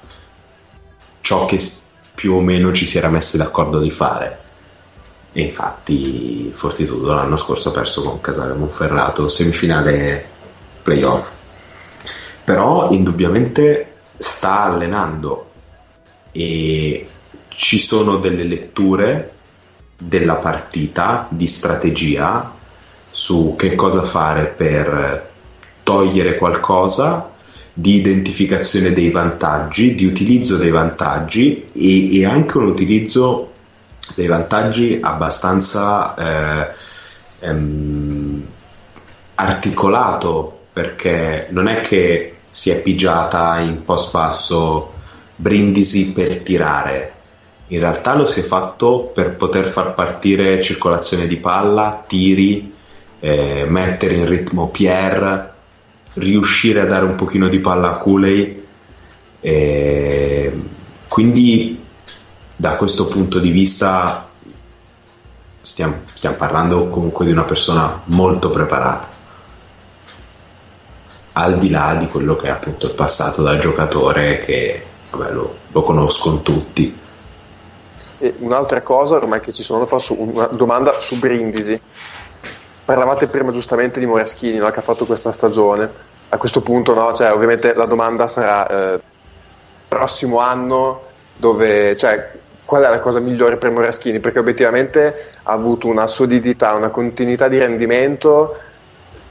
ciò che più o meno ci si era messi d'accordo di fare. E infatti Fortitudo l'anno scorso ha perso con Casale Monferrato, semifinale playoff. Però indubbiamente sta allenando e ci sono delle letture della partita di strategia su che cosa fare per togliere qualcosa di identificazione dei vantaggi, di utilizzo dei vantaggi e, e anche un utilizzo dei vantaggi abbastanza eh, ehm, articolato perché non è che si è pigiata in post basso Brindisi per tirare in realtà lo si è fatto per poter far partire circolazione di palla, tiri, eh, mettere in ritmo Pierre riuscire a dare un pochino di palla a Cooley. quindi da questo punto di vista stiamo, stiamo, parlando comunque di una persona molto preparata al di là di quello che è appunto il passato da giocatore che vabbè, lo, lo conoscono tutti e un'altra cosa ormai che ci sono faccio una domanda su Brindisi Parlavate prima giustamente di Moraschini no, che ha fatto questa stagione. A questo punto, no, cioè, ovviamente la domanda sarà eh, prossimo anno dove, cioè, qual è la cosa migliore per Moraschini? Perché obiettivamente ha avuto una solidità, una continuità di rendimento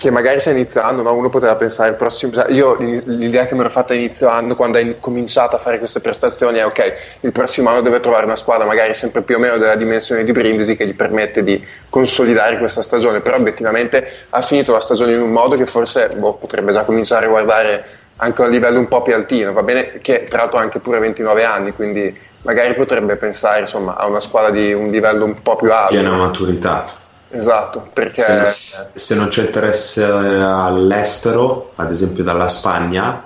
che magari sta iniziando, no? uno poteva pensare il prossimo, io l'idea che mi ero fatta inizio anno quando hai cominciato a fare queste prestazioni è ok, il prossimo anno deve trovare una squadra magari sempre più o meno della dimensione di Brindisi che gli permette di consolidare questa stagione, però obiettivamente ha finito la stagione in un modo che forse boh, potrebbe già cominciare a guardare anche a un livello un po' più altino, va bene che tra l'altro ha anche pure 29 anni, quindi magari potrebbe pensare insomma, a una squadra di un livello un po' più alto. Piena maturità. Esatto, perché... Se, se non c'è interesse all'estero, ad esempio dalla Spagna,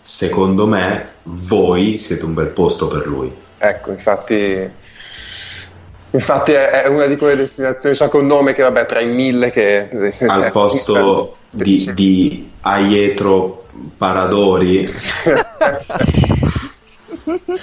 secondo me voi siete un bel posto per lui. Ecco, infatti... Infatti è, una di quelle destinazioni, so con nome che vabbè tra i mille che... Al <laughs> posto di, di Aietro Paradori... <laughs>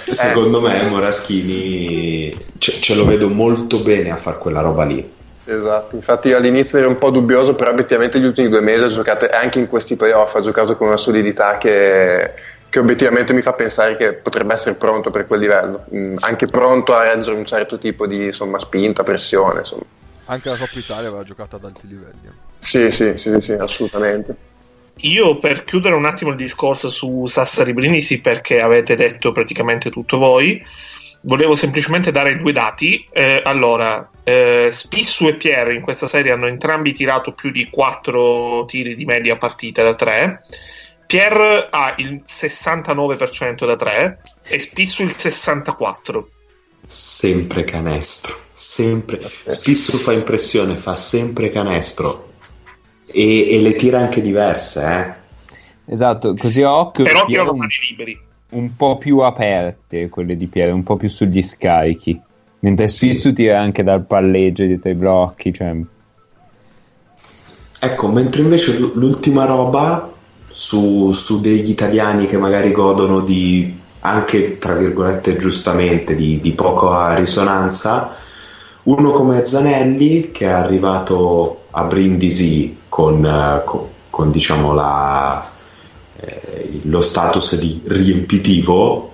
secondo me Moraschini ce, ce lo vedo molto bene a fare quella roba lì Esatto, infatti all'inizio ero un po' dubbioso, però obiettivamente gli ultimi due mesi ha giocato, anche in questi playoff, ha giocato con una solidità che, che obiettivamente mi fa pensare che potrebbe essere pronto per quel livello, mm, anche pronto a reggere un certo tipo di insomma, spinta, pressione. Insomma. Anche la Coppa Italia aveva giocato ad alti livelli. Eh. Sì, sì, sì, sì, assolutamente. Io per chiudere un attimo il discorso su Sassari Brindisi, perché avete detto praticamente tutto voi, volevo semplicemente dare due dati. Eh, allora, eh, Spissu e Pierre in questa serie hanno entrambi tirato più di 4 tiri di media partita da 3. Pierre ha il 69% da 3 e Spissu il 64%. Sempre canestro, sempre. Spissu fa impressione, fa sempre canestro e, e le tira anche diverse, eh. Esatto, così a occhio. Però tirano mani liberi. Un po' più aperte quelle di Pierre, un po' più sugli scarichi. Mentre Sì. Spissu tira anche dal palleggio dietro i blocchi, cioè Ecco, mentre invece l'ultima roba su, su degli italiani che magari godono di anche tra virgolette giustamente di, di poca risonanza, uno come Zanelli che è arrivato a Brindisi con, eh, co- con, diciamo la, lo status di riempitivo,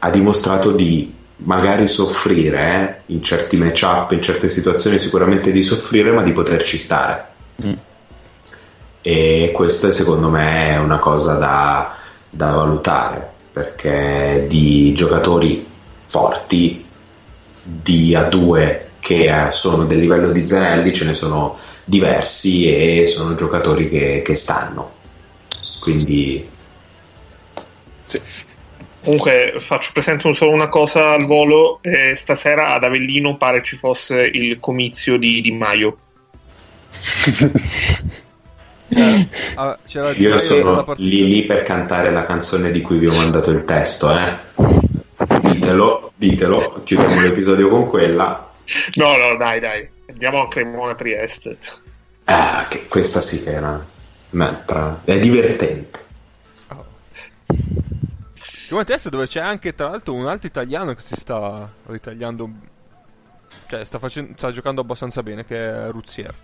ha dimostrato di magari soffrire eh, in certi matchup, in certe situazioni sicuramente di soffrire, ma di poterci stare. Mm. E questa secondo me è una cosa da, da valutare perché di giocatori forti di A2 che eh, sono del livello di Zanelli ce ne sono diversi e sono giocatori che, che stanno quindi Comunque faccio presente solo una cosa al volo. eh, stasera ad Avellino pare ci fosse il comizio di Di Maio. <laughs> Ah, c'era io sono lì lì per cantare la canzone di cui vi ho mandato il testo eh. ditelo, ditelo chiudiamo l'episodio con quella No, no, dai, dai. Andiamo a Cremona Trieste. ah, che questa sì che era un'altra è divertente Come test dove c'è anche tra l'altro un altro italiano che si sta ritagliando cioè sta, facendo, sta giocando abbastanza bene che è Ruzier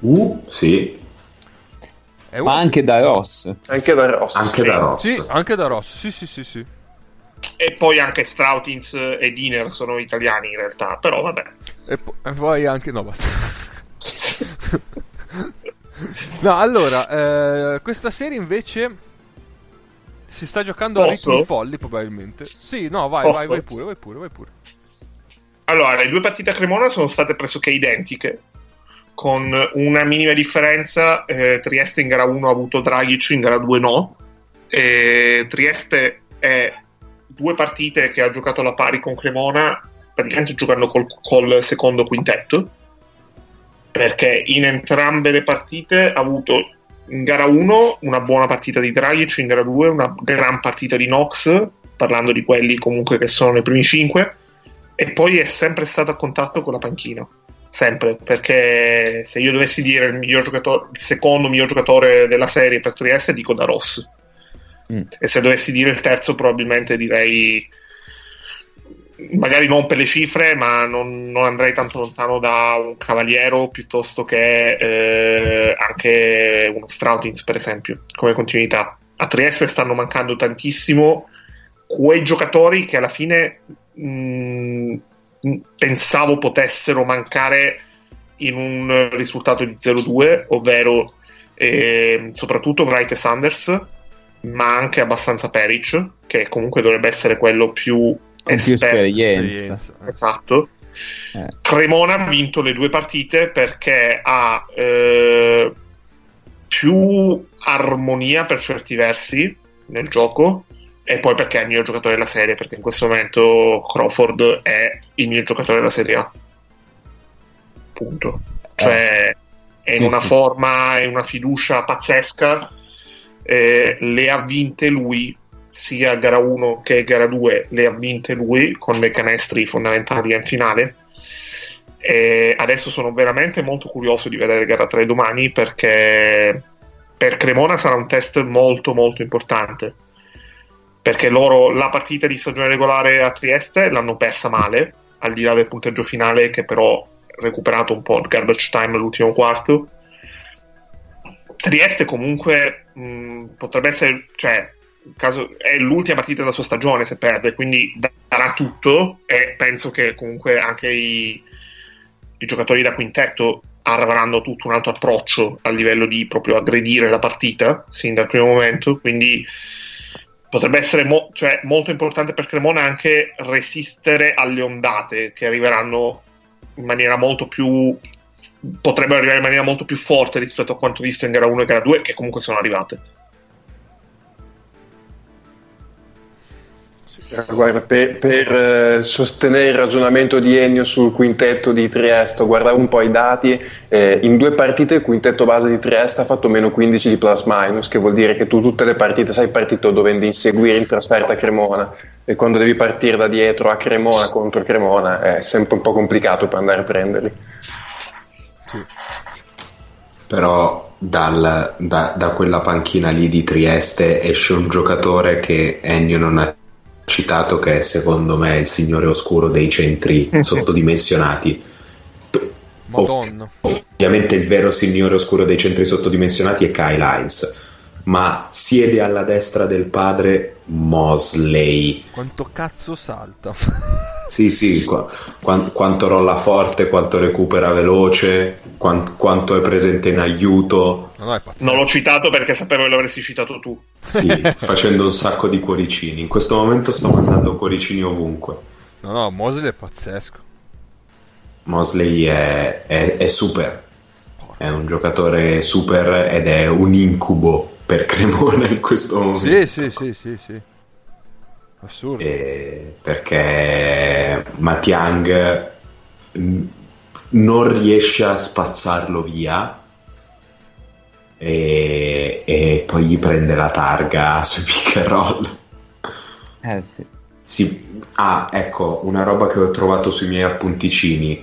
uh, sì è ma anche da Ross. Anche da Ross. anche da Ross sì anche da Ross sì sì sì sì E poi anche Strautins e Diner sono italiani in realtà, però vabbè. e, po- e poi anche no basta <laughs> no allora eh, questa serie invece si sta giocando a Posso? ritmi folli probabilmente sì no vai vai vai pure vai pure vai pure Allora, le due partite a Cremona sono state pressoché identiche, con una minima differenza. eh, Trieste in gara 1 ha avuto Dragic, in gara 2 no. E Trieste è due partite che ha giocato alla pari con Cremona, praticamente giocando col, col secondo quintetto, perché in entrambe le partite ha avuto in gara 1 una buona partita di Dragic, in gara 2 una gran partita di Knox, parlando di quelli comunque che sono nei primi 5 e poi è sempre stato a contatto con la panchina. Sempre, perché se io dovessi dire il, miglior giocatore, il secondo miglior giocatore della serie per Trieste, dico da Ross. Mm. E se dovessi dire il terzo, probabilmente direi magari non per le cifre, ma non, non andrei tanto lontano da un Cavaliero piuttosto che eh, anche uno Strautins, per esempio, come continuità. A Trieste stanno mancando tantissimo quei giocatori che alla fine mh, pensavo potessero mancare in un risultato di 0-2, ovvero eh, soprattutto Wright e Sanders, ma anche abbastanza Peric, che comunque dovrebbe essere quello più. Esperienza. Esperienza. Esatto. Eh. Cremona ha vinto le due partite perché ha eh, più armonia per certi versi nel gioco e poi perché è il miglior giocatore della serie perché in questo momento Crawford è il miglior giocatore della serie A punto cioè è in Sì, una sì. forma e una fiducia pazzesca eh, le ha vinte lui sia gara 1 che gara 2 le ha vinte lui con dei canestri fondamentali in finale. E adesso sono veramente molto curioso di vedere gara 3 domani perché per Cremona sarà un test molto molto importante. Perché loro la partita di stagione regolare a Trieste l'hanno persa male al di là del punteggio finale che però ha recuperato un po' il garbage time all'ultimo quarto. Trieste comunque mh, potrebbe essere cioè caso, è l'ultima partita della sua stagione se perde quindi darà tutto e penso che comunque anche i, i giocatori da quintetto avranno tutto un altro approccio a livello di proprio aggredire la partita sin dal primo momento quindi potrebbe essere mo- cioè, molto importante per Cremona anche resistere alle ondate che arriveranno in maniera molto più potrebbero arrivare in maniera molto più forte rispetto a quanto visto in gara 1 e gara 2 che comunque sono arrivate Guarda, per, per eh, sostenere il ragionamento di Ennio sul quintetto di Trieste, guardavo un po' i dati, eh, in due partite il quintetto base di Trieste ha fatto meno 15 di plus minus, che vuol dire che tu tutte le partite sei partito dovendo inseguire in trasferta Cremona e quando devi partire da dietro a Cremona contro Cremona è sempre un po' complicato per andare a prenderli. Sì. Però dal, da, da quella panchina lì di Trieste esce un giocatore che Ennio non ha citato che è secondo me il signore oscuro dei centri <laughs> sottodimensionati. Madonna. Ovviamente il vero signore oscuro dei centri sottodimensionati è Kyle Hines, ma siede alla destra del padre Mosley. Quanto cazzo salta? <laughs> Sì, sì, qu- qu- quanto rolla forte, quanto recupera veloce, quant- quanto è presente in aiuto. No, non l'ho citato perché sapevo che l'avresti citato tu. Sì, <laughs> facendo un sacco di cuoricini. In questo momento sto mandando cuoricini ovunque. No, no, Mosley è pazzesco. Mosley è, è, è super. È un giocatore super ed è un incubo per Cremona in questo momento. Sì, sì, sì, sì, sì. Assurdo. Eh, perché Matiang non riesce a spazzarlo via e, e, poi gli prende la targa <laughs> sui pick and roll. Eh sì. sì. Ah, ecco, una roba che ho trovato sui miei appunticini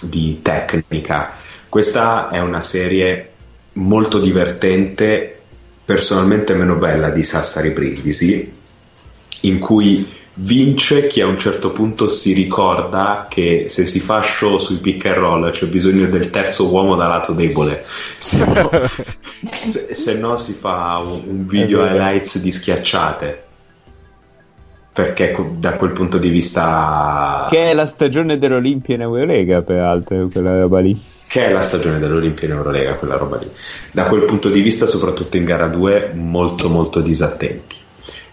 di tecnica. Questa è una serie molto divertente, personalmente meno bella di Sassari Brindisi, in cui vince chi a un certo punto si ricorda che se si fa show sui pick and roll c'è bisogno del terzo uomo da lato debole. Se no, <laughs> se, se no si fa un, un video highlights di schiacciate. Perché da quel punto di vista che è la stagione dell'Olimpia in Eurolega peraltro quella roba lì che è la stagione dell'Olimpia in Eurolega quella roba lì. Da quel punto di vista soprattutto in gara 2 molto molto disattenti.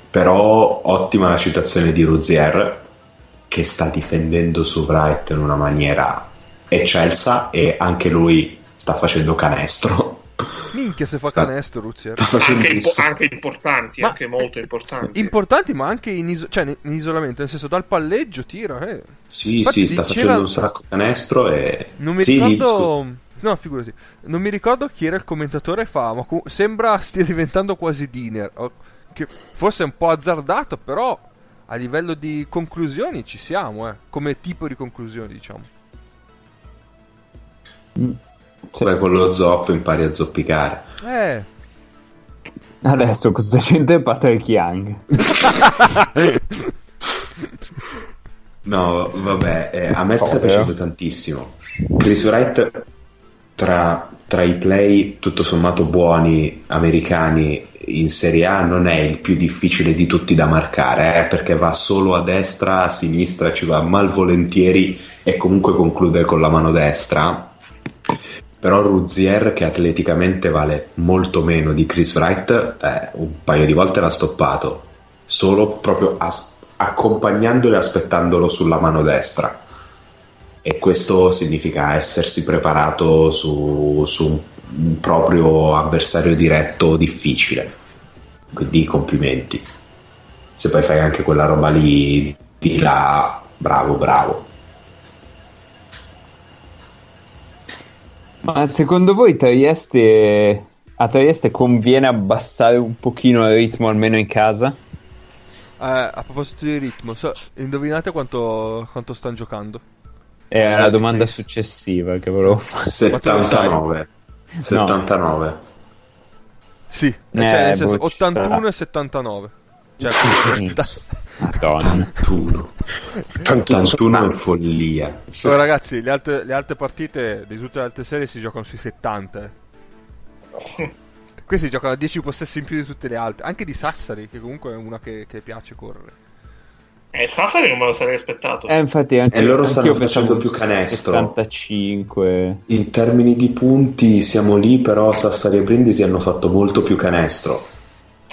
Però ottima la citazione di Ruzier che sta difendendo su Wright in una maniera eccelsa e anche lui sta facendo canestro minchia se fa sta, canestro Ruzier <laughs> anche, impo- anche, importanti ma, anche molto importanti importanti ma anche in, iso- cioè, in, isolamento nel senso dal palleggio tira eh. sì Infatti sì sta diceva... facendo un sacco canestro e non mi sì, ricordo di... No, figurati. Non mi ricordo chi era il commentatore fa, ma cu- sembra stia diventando quasi Diner. Che forse è un po' azzardato, però a livello di conclusioni ci siamo, eh. come tipo di conclusioni, diciamo. Sì. Beh, con lo zoppo impari a zoppicare. Eh. Adesso cosa c'entra Patrick Young? <laughs> no, vabbè, eh, a me sta piacendo tantissimo. Chris Wright tra, tra i play tutto sommato buoni americani in Serie A non è il più difficile di tutti da marcare, eh, perché va solo a destra, a sinistra, ci va malvolentieri e comunque conclude con la mano destra. Però Ruzier, che atleticamente vale molto meno di Chris Wright, eh, un paio di volte l'ha stoppato, solo proprio as- accompagnandolo e aspettandolo sulla mano destra. E questo significa essersi preparato su, su un proprio avversario diretto difficile. Quindi complimenti. Se poi fai anche quella roba lì di là, bravo, bravo. Ma secondo voi Trieste, a Trieste conviene abbassare un pochino il ritmo almeno in casa? Eh, a proposito di ritmo, so, indovinate quanto, quanto stanno giocando? È la domanda successiva che volevo fare. 79. 79. No. Sì, eh, cioè nel senso 81 sarà. e 79. Cioè, Madonna. 81. 81 è follia. Oh, ragazzi, le altre, le altre, partite di tutte le altre serie si giocano sui 70. <laughs> Questi giocano a 10 possessi in più di tutte le altre. Anche di Sassari, che comunque è una che, che piace correre. Eh, Sassari non me lo sarei aspettato. Eh, infatti anche, e loro stanno facendo più canestro. 75. In termini di punti siamo lì, però Sassari e Brindisi hanno fatto molto più canestro.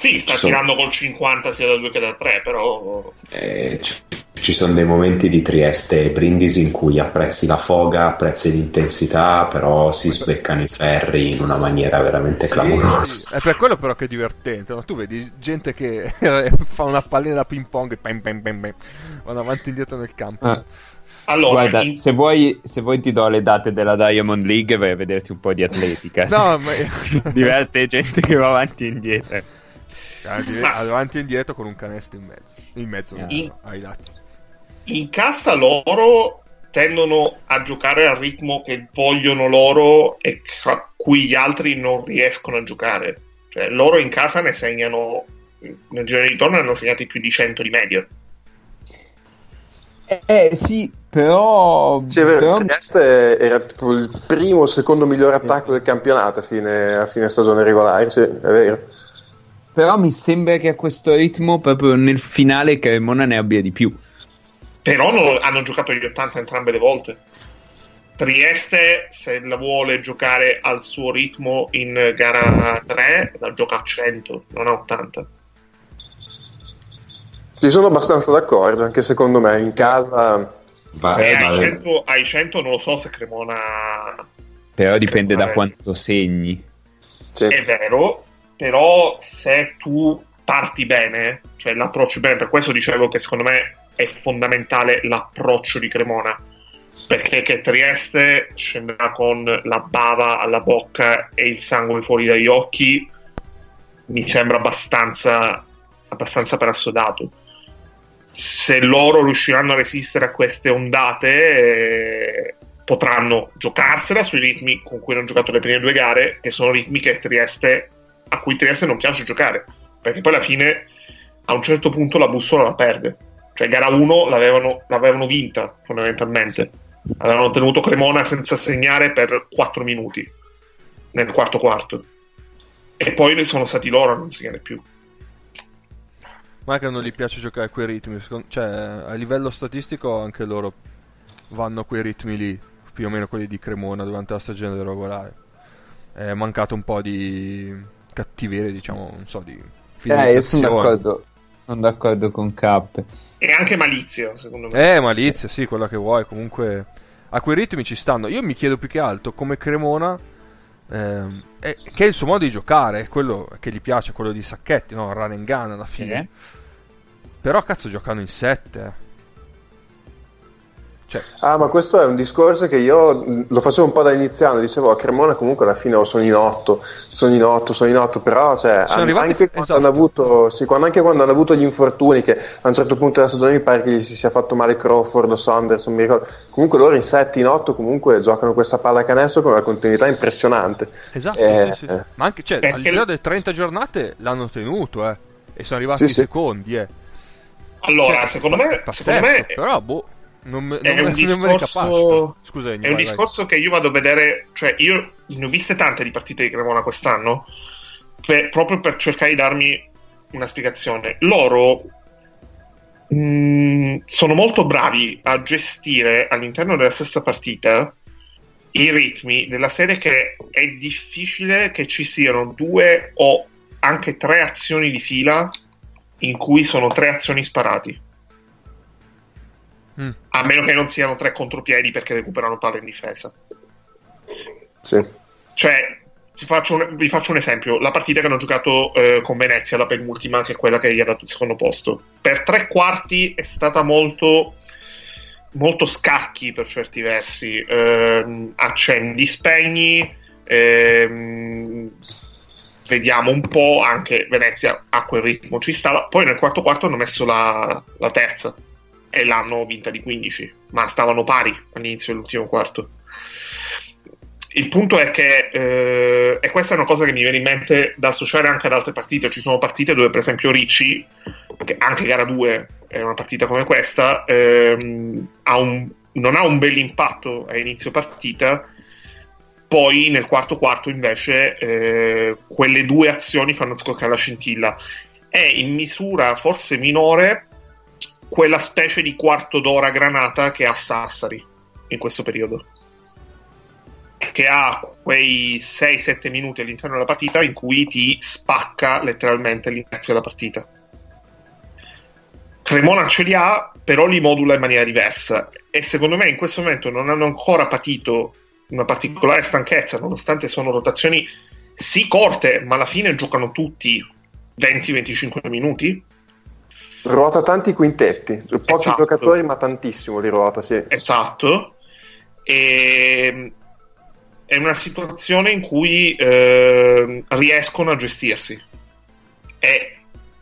Sì, sta Ci sono- tirando col 50 sia da 2 che da 3, però... Eh, ci- ci sono dei momenti di Trieste e Brindisi in cui apprezzi la foga, apprezzi l'intensità, però si sveccano i ferri in una maniera veramente Sì, clamorosa. sì. È per quello però che è divertente. no? Tu vedi gente che <laughs> fa una pallina da ping pong e pam, pam, pam, pam, vanno avanti e indietro nel campo. Ah. Allora, Guarda, in- se, vuoi, se vuoi ti do le date della Diamond League e vai a vederti un po' di atletica. No, ma- <laughs> diverte gente che va avanti e indietro. Di- Ma- avanti e indietro con un canestro in mezzo. In mezzo, In- ai lati. in cassa loro tendono a giocare al ritmo che vogliono loro e a cui gli altri non riescono a giocare. Cioè, loro in casa ne segnano, nel genere di ritorno ne hanno segnati più di 100 di media. Eh sì, però... Sì, però- Trieste era tipo il primo o secondo miglior attacco del campionato a fine, a fine stagione regolare, sì, è vero. Però mi sembra che a questo ritmo proprio nel finale Cremona ne abbia di più. Però non- hanno giocato gli 80 entrambe le volte. Trieste, se la vuole giocare al suo ritmo in gara 3, la gioca a 100, non a 80. Ci sono abbastanza d'accordo, anche secondo me, in casa... Va- E ai vale- 100, ai 100 non lo so se Cremona Però dipende da Eh. quanto segni. Sì. È vero, però se tu parti bene, cioè l'approccio bene, per questo dicevo che secondo me è fondamentale l'approccio di Cremona, perché che Trieste scenderà con la bava alla bocca e il sangue fuori dagli occhi, mi sembra abbastanza, abbastanza per assodato. Se loro riusciranno a resistere a queste ondate, eh, potranno giocarsela sui ritmi con cui hanno giocato le prime due gare, che sono ritmi che Trieste, a cui Trieste non piace giocare, perché poi alla fine a un certo punto la bussola la perde. Cioè, gara 1 l'avevano, l'avevano vinta fondamentalmente. Avevano tenuto Cremona senza segnare per 4 minuti nel quarto quarto. E poi ne sono stati loro a non segnare più. Ma che non gli piace giocare a quei ritmi. Cioè, a livello statistico anche loro vanno a quei ritmi lì, più o meno quelli di Cremona durante la stagione regolare. È mancato un po' di cattiveria, diciamo, non so, di Eh, io sono d'accordo. Sono d'accordo con Cap. E anche malizia, secondo me. Eh, malizia, sì, quella che vuoi. Comunque, a quei ritmi ci stanno. Io mi chiedo più che altro come Cremona, ehm, è- che è il suo modo di giocare, è quello che gli piace, quello di Sacchetti, no? Run and gun alla fine. Però, cazzo, giocano in 7. Cioè, Ah, ma questo è un discorso che io mh, lo facevo un po' da iniziano, dicevo a Cremona comunque alla fine oh, sono in otto, sono in otto, sono in otto, però cioè, Sono an- arrivati- anche, quando esatto. hanno avuto, sì, quando, anche quando hanno avuto gli infortuni, che a un certo punto della stagione mi pare che gli si sia fatto male Crawford o Saunders, non mi ricordo, comunque loro in 7, in 8 comunque giocano questa palla canestro con una continuità impressionante. esatto, Eh, sì, sì. eh. Ma anche, cioè, Perché- di là delle 30 giornate l'hanno tenuto, eh. E sono arrivati Sì, sì. secondi, eh. Allora, Cioè, secondo me, pazzesco, secondo me però, boh, non, me- è non un me <laughs> ne discorso-. Scusa, Ennio, È un vai, vai. discorso che io vado a vedere, cioè io ne ho viste tante di partite di Cremona quest'anno, per- proprio per cercare di darmi una spiegazione. Loro mh, sono molto bravi a gestire all'interno della stessa partita i ritmi della serie che è difficile che ci siano due o anche tre azioni di fila in cui sono tre azioni sparati. Mm. A meno che non siano tre contropiedi perché recuperano palla in difesa. Sì. Cioè, faccio un- vi faccio un esempio. La partita che hanno giocato eh, con Venezia, la penultima, che è quella che gli ha dato il secondo posto. Per tre quarti è stata molto, molto scacchi per certi versi. Ehm, accendi, spegni. ehm, vediamo un po'. Anche Venezia a quel ritmo ci stava. Poi nel quarto quarto hanno messo la, la terza e l'hanno vinta di 15, ma stavano pari all'inizio dell'ultimo quarto. Il punto è che, eh, e questa è una cosa che mi viene in mente da associare anche ad altre partite, ci sono partite dove per esempio Ricci, che anche gara 2 è una partita come questa, ehm, ha un- non ha un bel impatto a inizio partita, poi nel quarto quarto invece eh, quelle due azioni fanno scoccare la scintilla. È in misura forse minore quella specie di quarto d'ora granata che ha Sassari in questo periodo. che ha quei 6-7 minuti all'interno della partita in cui ti spacca letteralmente l'inizio della partita. Cremona ce li ha, però li modula in maniera diversa e secondo me in questo momento non hanno ancora patito una particolare stanchezza, nonostante sono rotazioni sì corte, ma alla fine giocano tutti 20-25 minuti. Ruota tanti quintetti, pochi esatto. giocatori ma tantissimo li ruota, sì. Esatto. E è una situazione in cui eh, riescono a gestirsi. E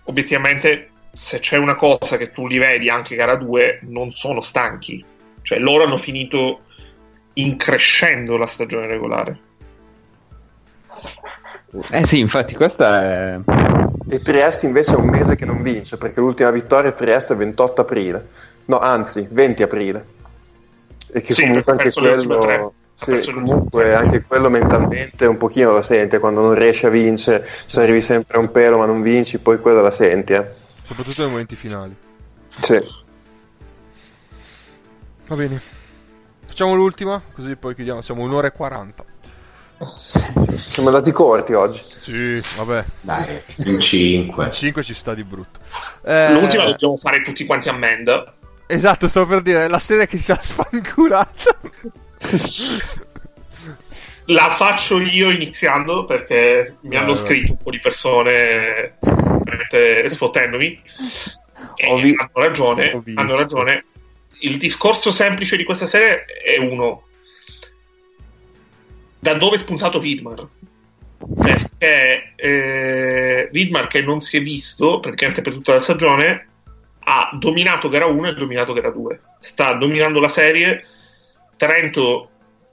obiettivamente, se c'è una cosa che tu li vedi anche gara 2, non sono stanchi. Cioè, loro hanno finito increscendo la stagione regolare. Eh sì, infatti, questa è. E Trieste invece è un mese che non vince perché l'ultima vittoria a Trieste è il 28 aprile, no, anzi, 20 aprile. E che sì, comunque anche quello sì, comunque anche quello mentalmente un pochino lo sente quando non riesci a vincere, se arrivi sempre a un pelo ma non vinci, poi quello la senti. Eh. Soprattutto nei momenti finali. Sì. Va bene. Facciamo l'ultima, così poi chiudiamo. Siamo un'ora e quaranta. Siamo andati corti oggi. Sì, vabbè. Dai, in 5. In 5 ci sta di brutto. Eh... L'ultima dobbiamo fare tutti quanti a Mend. Esatto, stavo per dire, la serie che ci ha sfancurato. La faccio io iniziando perché mi hanno scritto un po' di persone sfottendomi e vi... hanno ragione, hanno ragione. Il discorso semplice di questa serie è uno. Da dove è spuntato Widmar? Perché eh, Widmar che non si è visto praticamente per tutta la stagione ha dominato gara 1 e dominato gara 2. Sta dominando la serie Trento,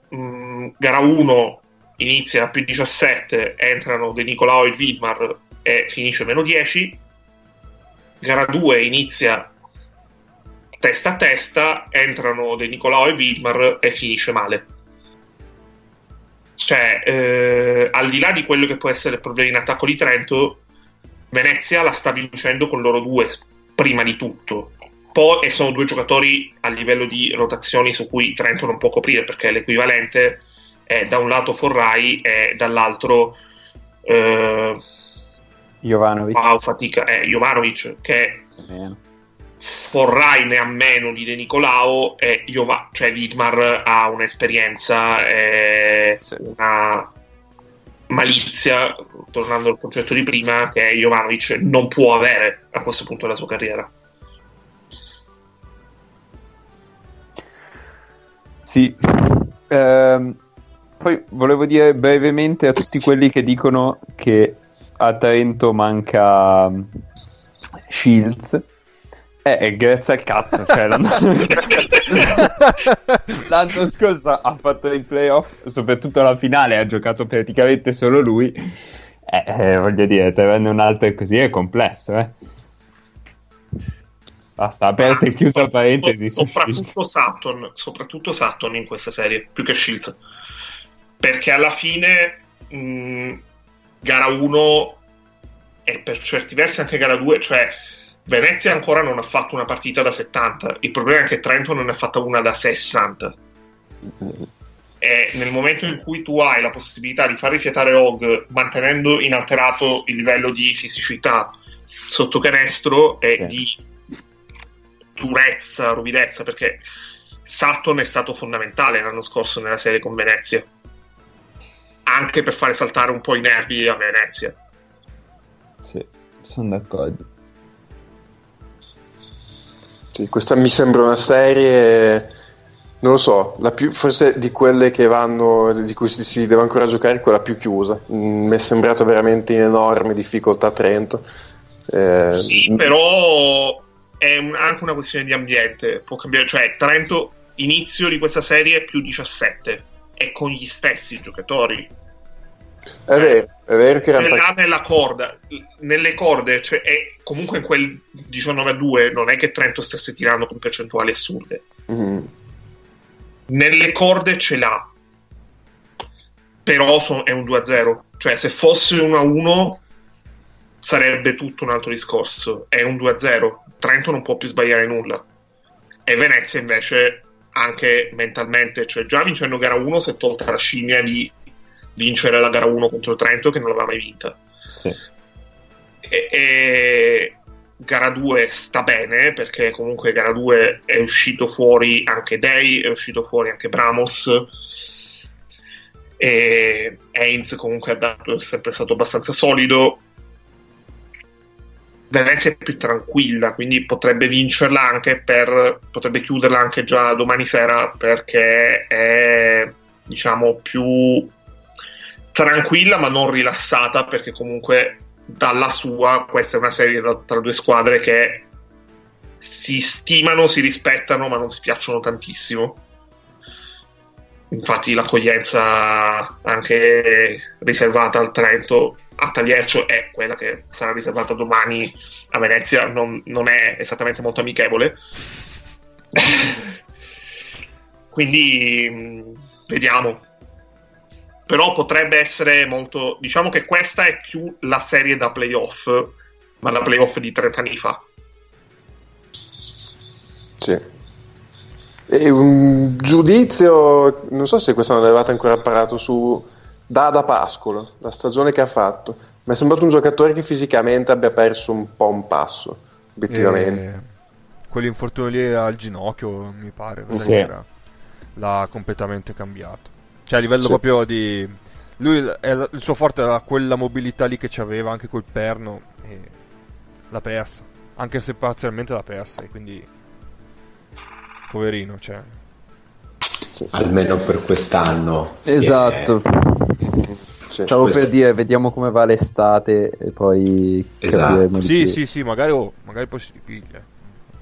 mh, mm, gara 1 inizia a più 17, entrano De Nicolao e Widmar e finisce meno 10. Gara 2 inizia testa a testa, entrano De Nicolao e Widmar e finisce male. Cioè, eh, al di là di quello che può essere il problema in attacco di Trento, Venezia la sta vincendo con loro due prima di tutto po- e sono due giocatori a livello di rotazioni su cui Trento non può coprire perché l'equivalente è da un lato Forrai e dall'altro eh, Jovanovic. Wow, fatica, eh, Jovanovic che eh. Forrai ne ha meno di De Nicolao e Jova- cioè Vidmar ha un'esperienza e sì. una malizia, tornando al concetto di prima, che Jovanovic non può avere a questo punto della sua carriera. Sì. Ehm, poi volevo dire brevemente a tutti quelli che dicono che a Trento manca mm, Shields. Eh, grazie al cazzo, cioè l'anno... <laughs> l'anno scorso ha fatto i playoff, soprattutto la finale, ha giocato praticamente solo lui. Eh, eh, voglio dire, tenerne un altro così è complesso, eh. Basta, aperta e chiusa la parentesi. Soprattutto Sutton, soprattutto Sutton in questa serie, più che Shields. Perché alla fine mh, gara 1 e per certi versi anche gara 2, cioè Venezia ancora non ha fatto una partita da 70, il problema è che Trento non ne ha fatta una da 60. E nel momento in cui tu hai la possibilità di far rifiatare Og mantenendo inalterato il livello di fisicità sotto canestro e di durezza, ruvidezza, perché Sutton è stato fondamentale l'anno scorso nella serie con Venezia, anche per fare saltare un po' i nervi a Venezia. Sì, sono d'accordo. Sì, questa mi sembra una serie, non lo so, la più, forse di quelle che vanno, di cui si, si deve ancora giocare, quella più chiusa. Mm, mi è sembrato veramente in enorme difficoltà Trento. Eh, sì, però è un, anche una questione di ambiente, può cambiare, cioè Trento inizio di questa serie più 17 e con gli stessi giocatori. È vero, è vero che era là nella corda, nelle corde, cioè è, comunque in quel 19 a 2 non è che Trento stesse tirando con percentuali assurde. Mm. Nelle corde ce l'ha. Però so, è un 2 a 0. Cioè se fosse 1 a 1 sarebbe tutto un altro discorso. È un 2 a 0 Trento non può più sbagliare nulla. E Venezia invece anche mentalmente, cioè già vincendo gara 1 si è tolta la scimmia di vincere la gara 1 contro Trento che non l'aveva mai vinta. Sì. E, e gara 2 sta bene perché comunque gara 2 è uscito fuori anche Day, è uscito fuori anche Bramos. E Heinz comunque ha dato, è sempre stato abbastanza solido. Venezia è più tranquilla quindi potrebbe vincerla anche per potrebbe chiuderla anche già domani sera perché è diciamo più tranquilla ma non rilassata perché comunque dalla sua questa è una serie tra due squadre che si stimano, si rispettano ma non si piacciono tantissimo. Infatti l'accoglienza anche riservata al Trento a Tagliercio è quella che sarà riservata domani a Venezia non, non è esattamente molto amichevole. <laughs> Quindi mh, vediamo però potrebbe essere molto diciamo che questa è più la serie da playoff ma la playoff di 30 anni fa sì e un giudizio, non so se questo non l'avevate ancora parlato su Dada Pascolo, la stagione che ha fatto. Mi è sembrato un giocatore che fisicamente abbia perso un po' un passo, obiettivamente. E... Quell'infortunio lì al ginocchio, mi pare, sì. era, l'ha completamente cambiato. Cioè a livello Sì. proprio di... Lui, è- il suo forte era quella mobilità lì che c'aveva anche col perno e l'ha persa. Anche se parzialmente l'ha persa e quindi... Poverino, cioè... Almeno per quest'anno. è- Esatto. Sì. Stavo per dire, vediamo come va l'estate e poi Esatto. Sì, sì, sì, magari, oh, magari poi si ripiglia.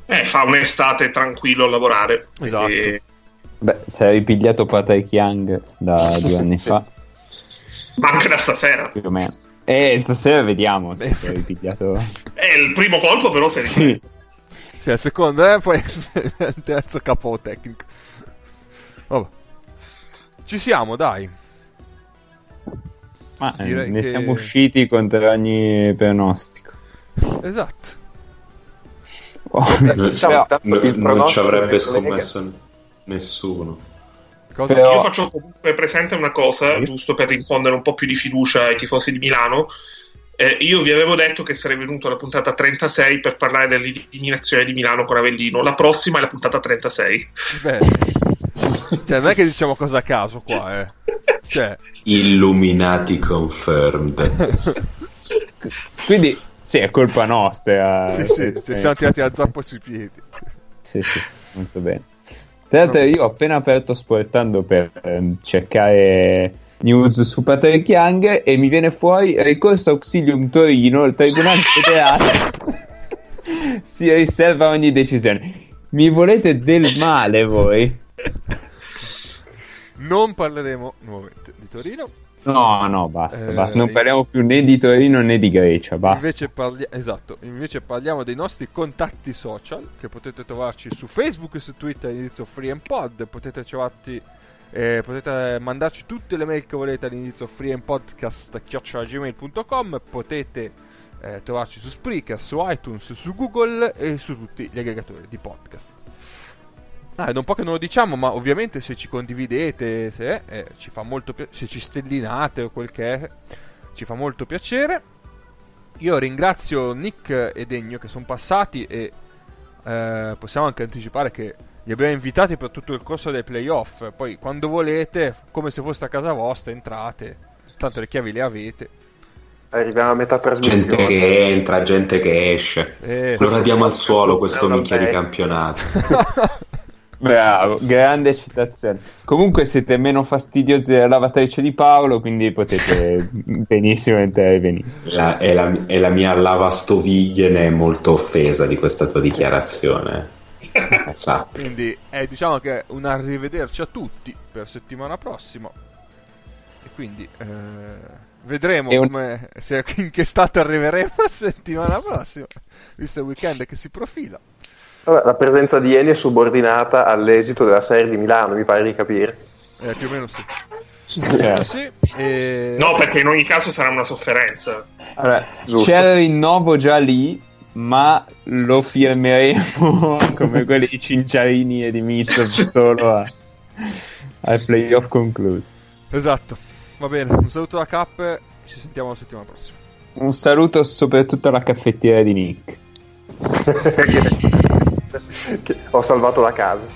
eh, fa un'estate tranquillo a lavorare Esatto. quindi- Beh, se avevi pigliato Patrick Young da due <laughs> anni fa, ma anche da stasera più o meno. E stasera vediamo se Beh. se avevi pigliato... <laughs> è il primo colpo però se Sì. Sì, al secondo, eh, poi <laughs> il terzo capo tecnico. Vabbè. Ci siamo, dai. Ma eh, Direi ne che- siamo usciti contro ogni pronostico. Esatto. Oh, Non, Diciamo, tanto no- il non ci avrebbe scommesso nessuno. Cosa? Però- Io faccio comunque presente una cosa, giusto per infondere un po' più di fiducia ai tifosi di Milano. Eh, io vi avevo detto che sarei venuto alla puntata 36 per parlare dell'eliminazione di Milano con Avellino. La prossima è la puntata 36. Beh. Cioè, non è che diciamo cosa a caso qua, eh. Cioè, Illuminati confirmed. <laughs> Quindi, sì, è colpa nostra. sì, sì, Eh, ci siamo tirati a zappo sui piedi. Sì, sì, molto bene. Tra l'altro io ho appena aperto sportando per ehm, cercare news su Patrick Young e mi viene fuori ricorso auxilium Torino, il tribunale <laughs> federale si riserva ogni decisione. Mi volete del male voi? Non parleremo nuovamente di Torino. No, no, basta, Eh, basta. Non parliamo più né di Torino né di Grecia, basta. Invece, parli- esatto, invece parliamo dei nostri contatti social che potete trovarci su Facebook e su Twitter all'indirizzo FreeandPod. Potete trovarci, eh, potete mandarci tutte le mail che volete all'indirizzo freeandpodcast.gmail.com. Potete eh, trovarci su Spreaker, su iTunes, su Google e su tutti gli aggregatori di podcast. Ah, è da un po' che non lo diciamo, ma ovviamente se ci condividete, se, eh, ci fa molto pi- se ci stellinate o quel che è, ci fa molto piacere. Io ringrazio Nick e Degno che sono passati e eh, possiamo anche anticipare che li abbiamo invitati per tutto il corso dei playoff. Poi quando volete, come se foste a casa vostra, entrate. Tanto le chiavi le avete. Arriviamo a metà gente trasmissione. che entra, gente che esce. Eh, Lo radiamo al suolo questo una minchia di campionato. <laughs> Bravo, grande citazione. Comunque siete meno fastidiosi della lavatrice di Paolo, quindi potete <laughs> benissimo intervenire. La- e, la, e la mia lavastoviglie ne è molto offesa di questa tua dichiarazione. Sappi. <laughs> Quindi eh, diciamo che è un arrivederci a tutti per settimana prossima. E quindi eh, vedremo un- come, se, in che stato arriveremo <laughs> settimana prossima, visto il weekend che si profila. Vabbè, la presenza di Eni è subordinata all'esito della serie di Milano, mi pare di capire. Eh, più o meno sì. Cioè, Sì, e... No, perché in ogni caso sarà una sofferenza. allora, Giusto. c'era il rinnovo già lì, ma lo firmeremo <laughs> come quelli di Cinciarini e di Mitchell solo a, ai playoff conclusi. Esatto, va bene, un saluto da Cap, ci sentiamo la settimana prossima. Un saluto soprattutto alla caffettiera di Nick. Ho salvato la casa.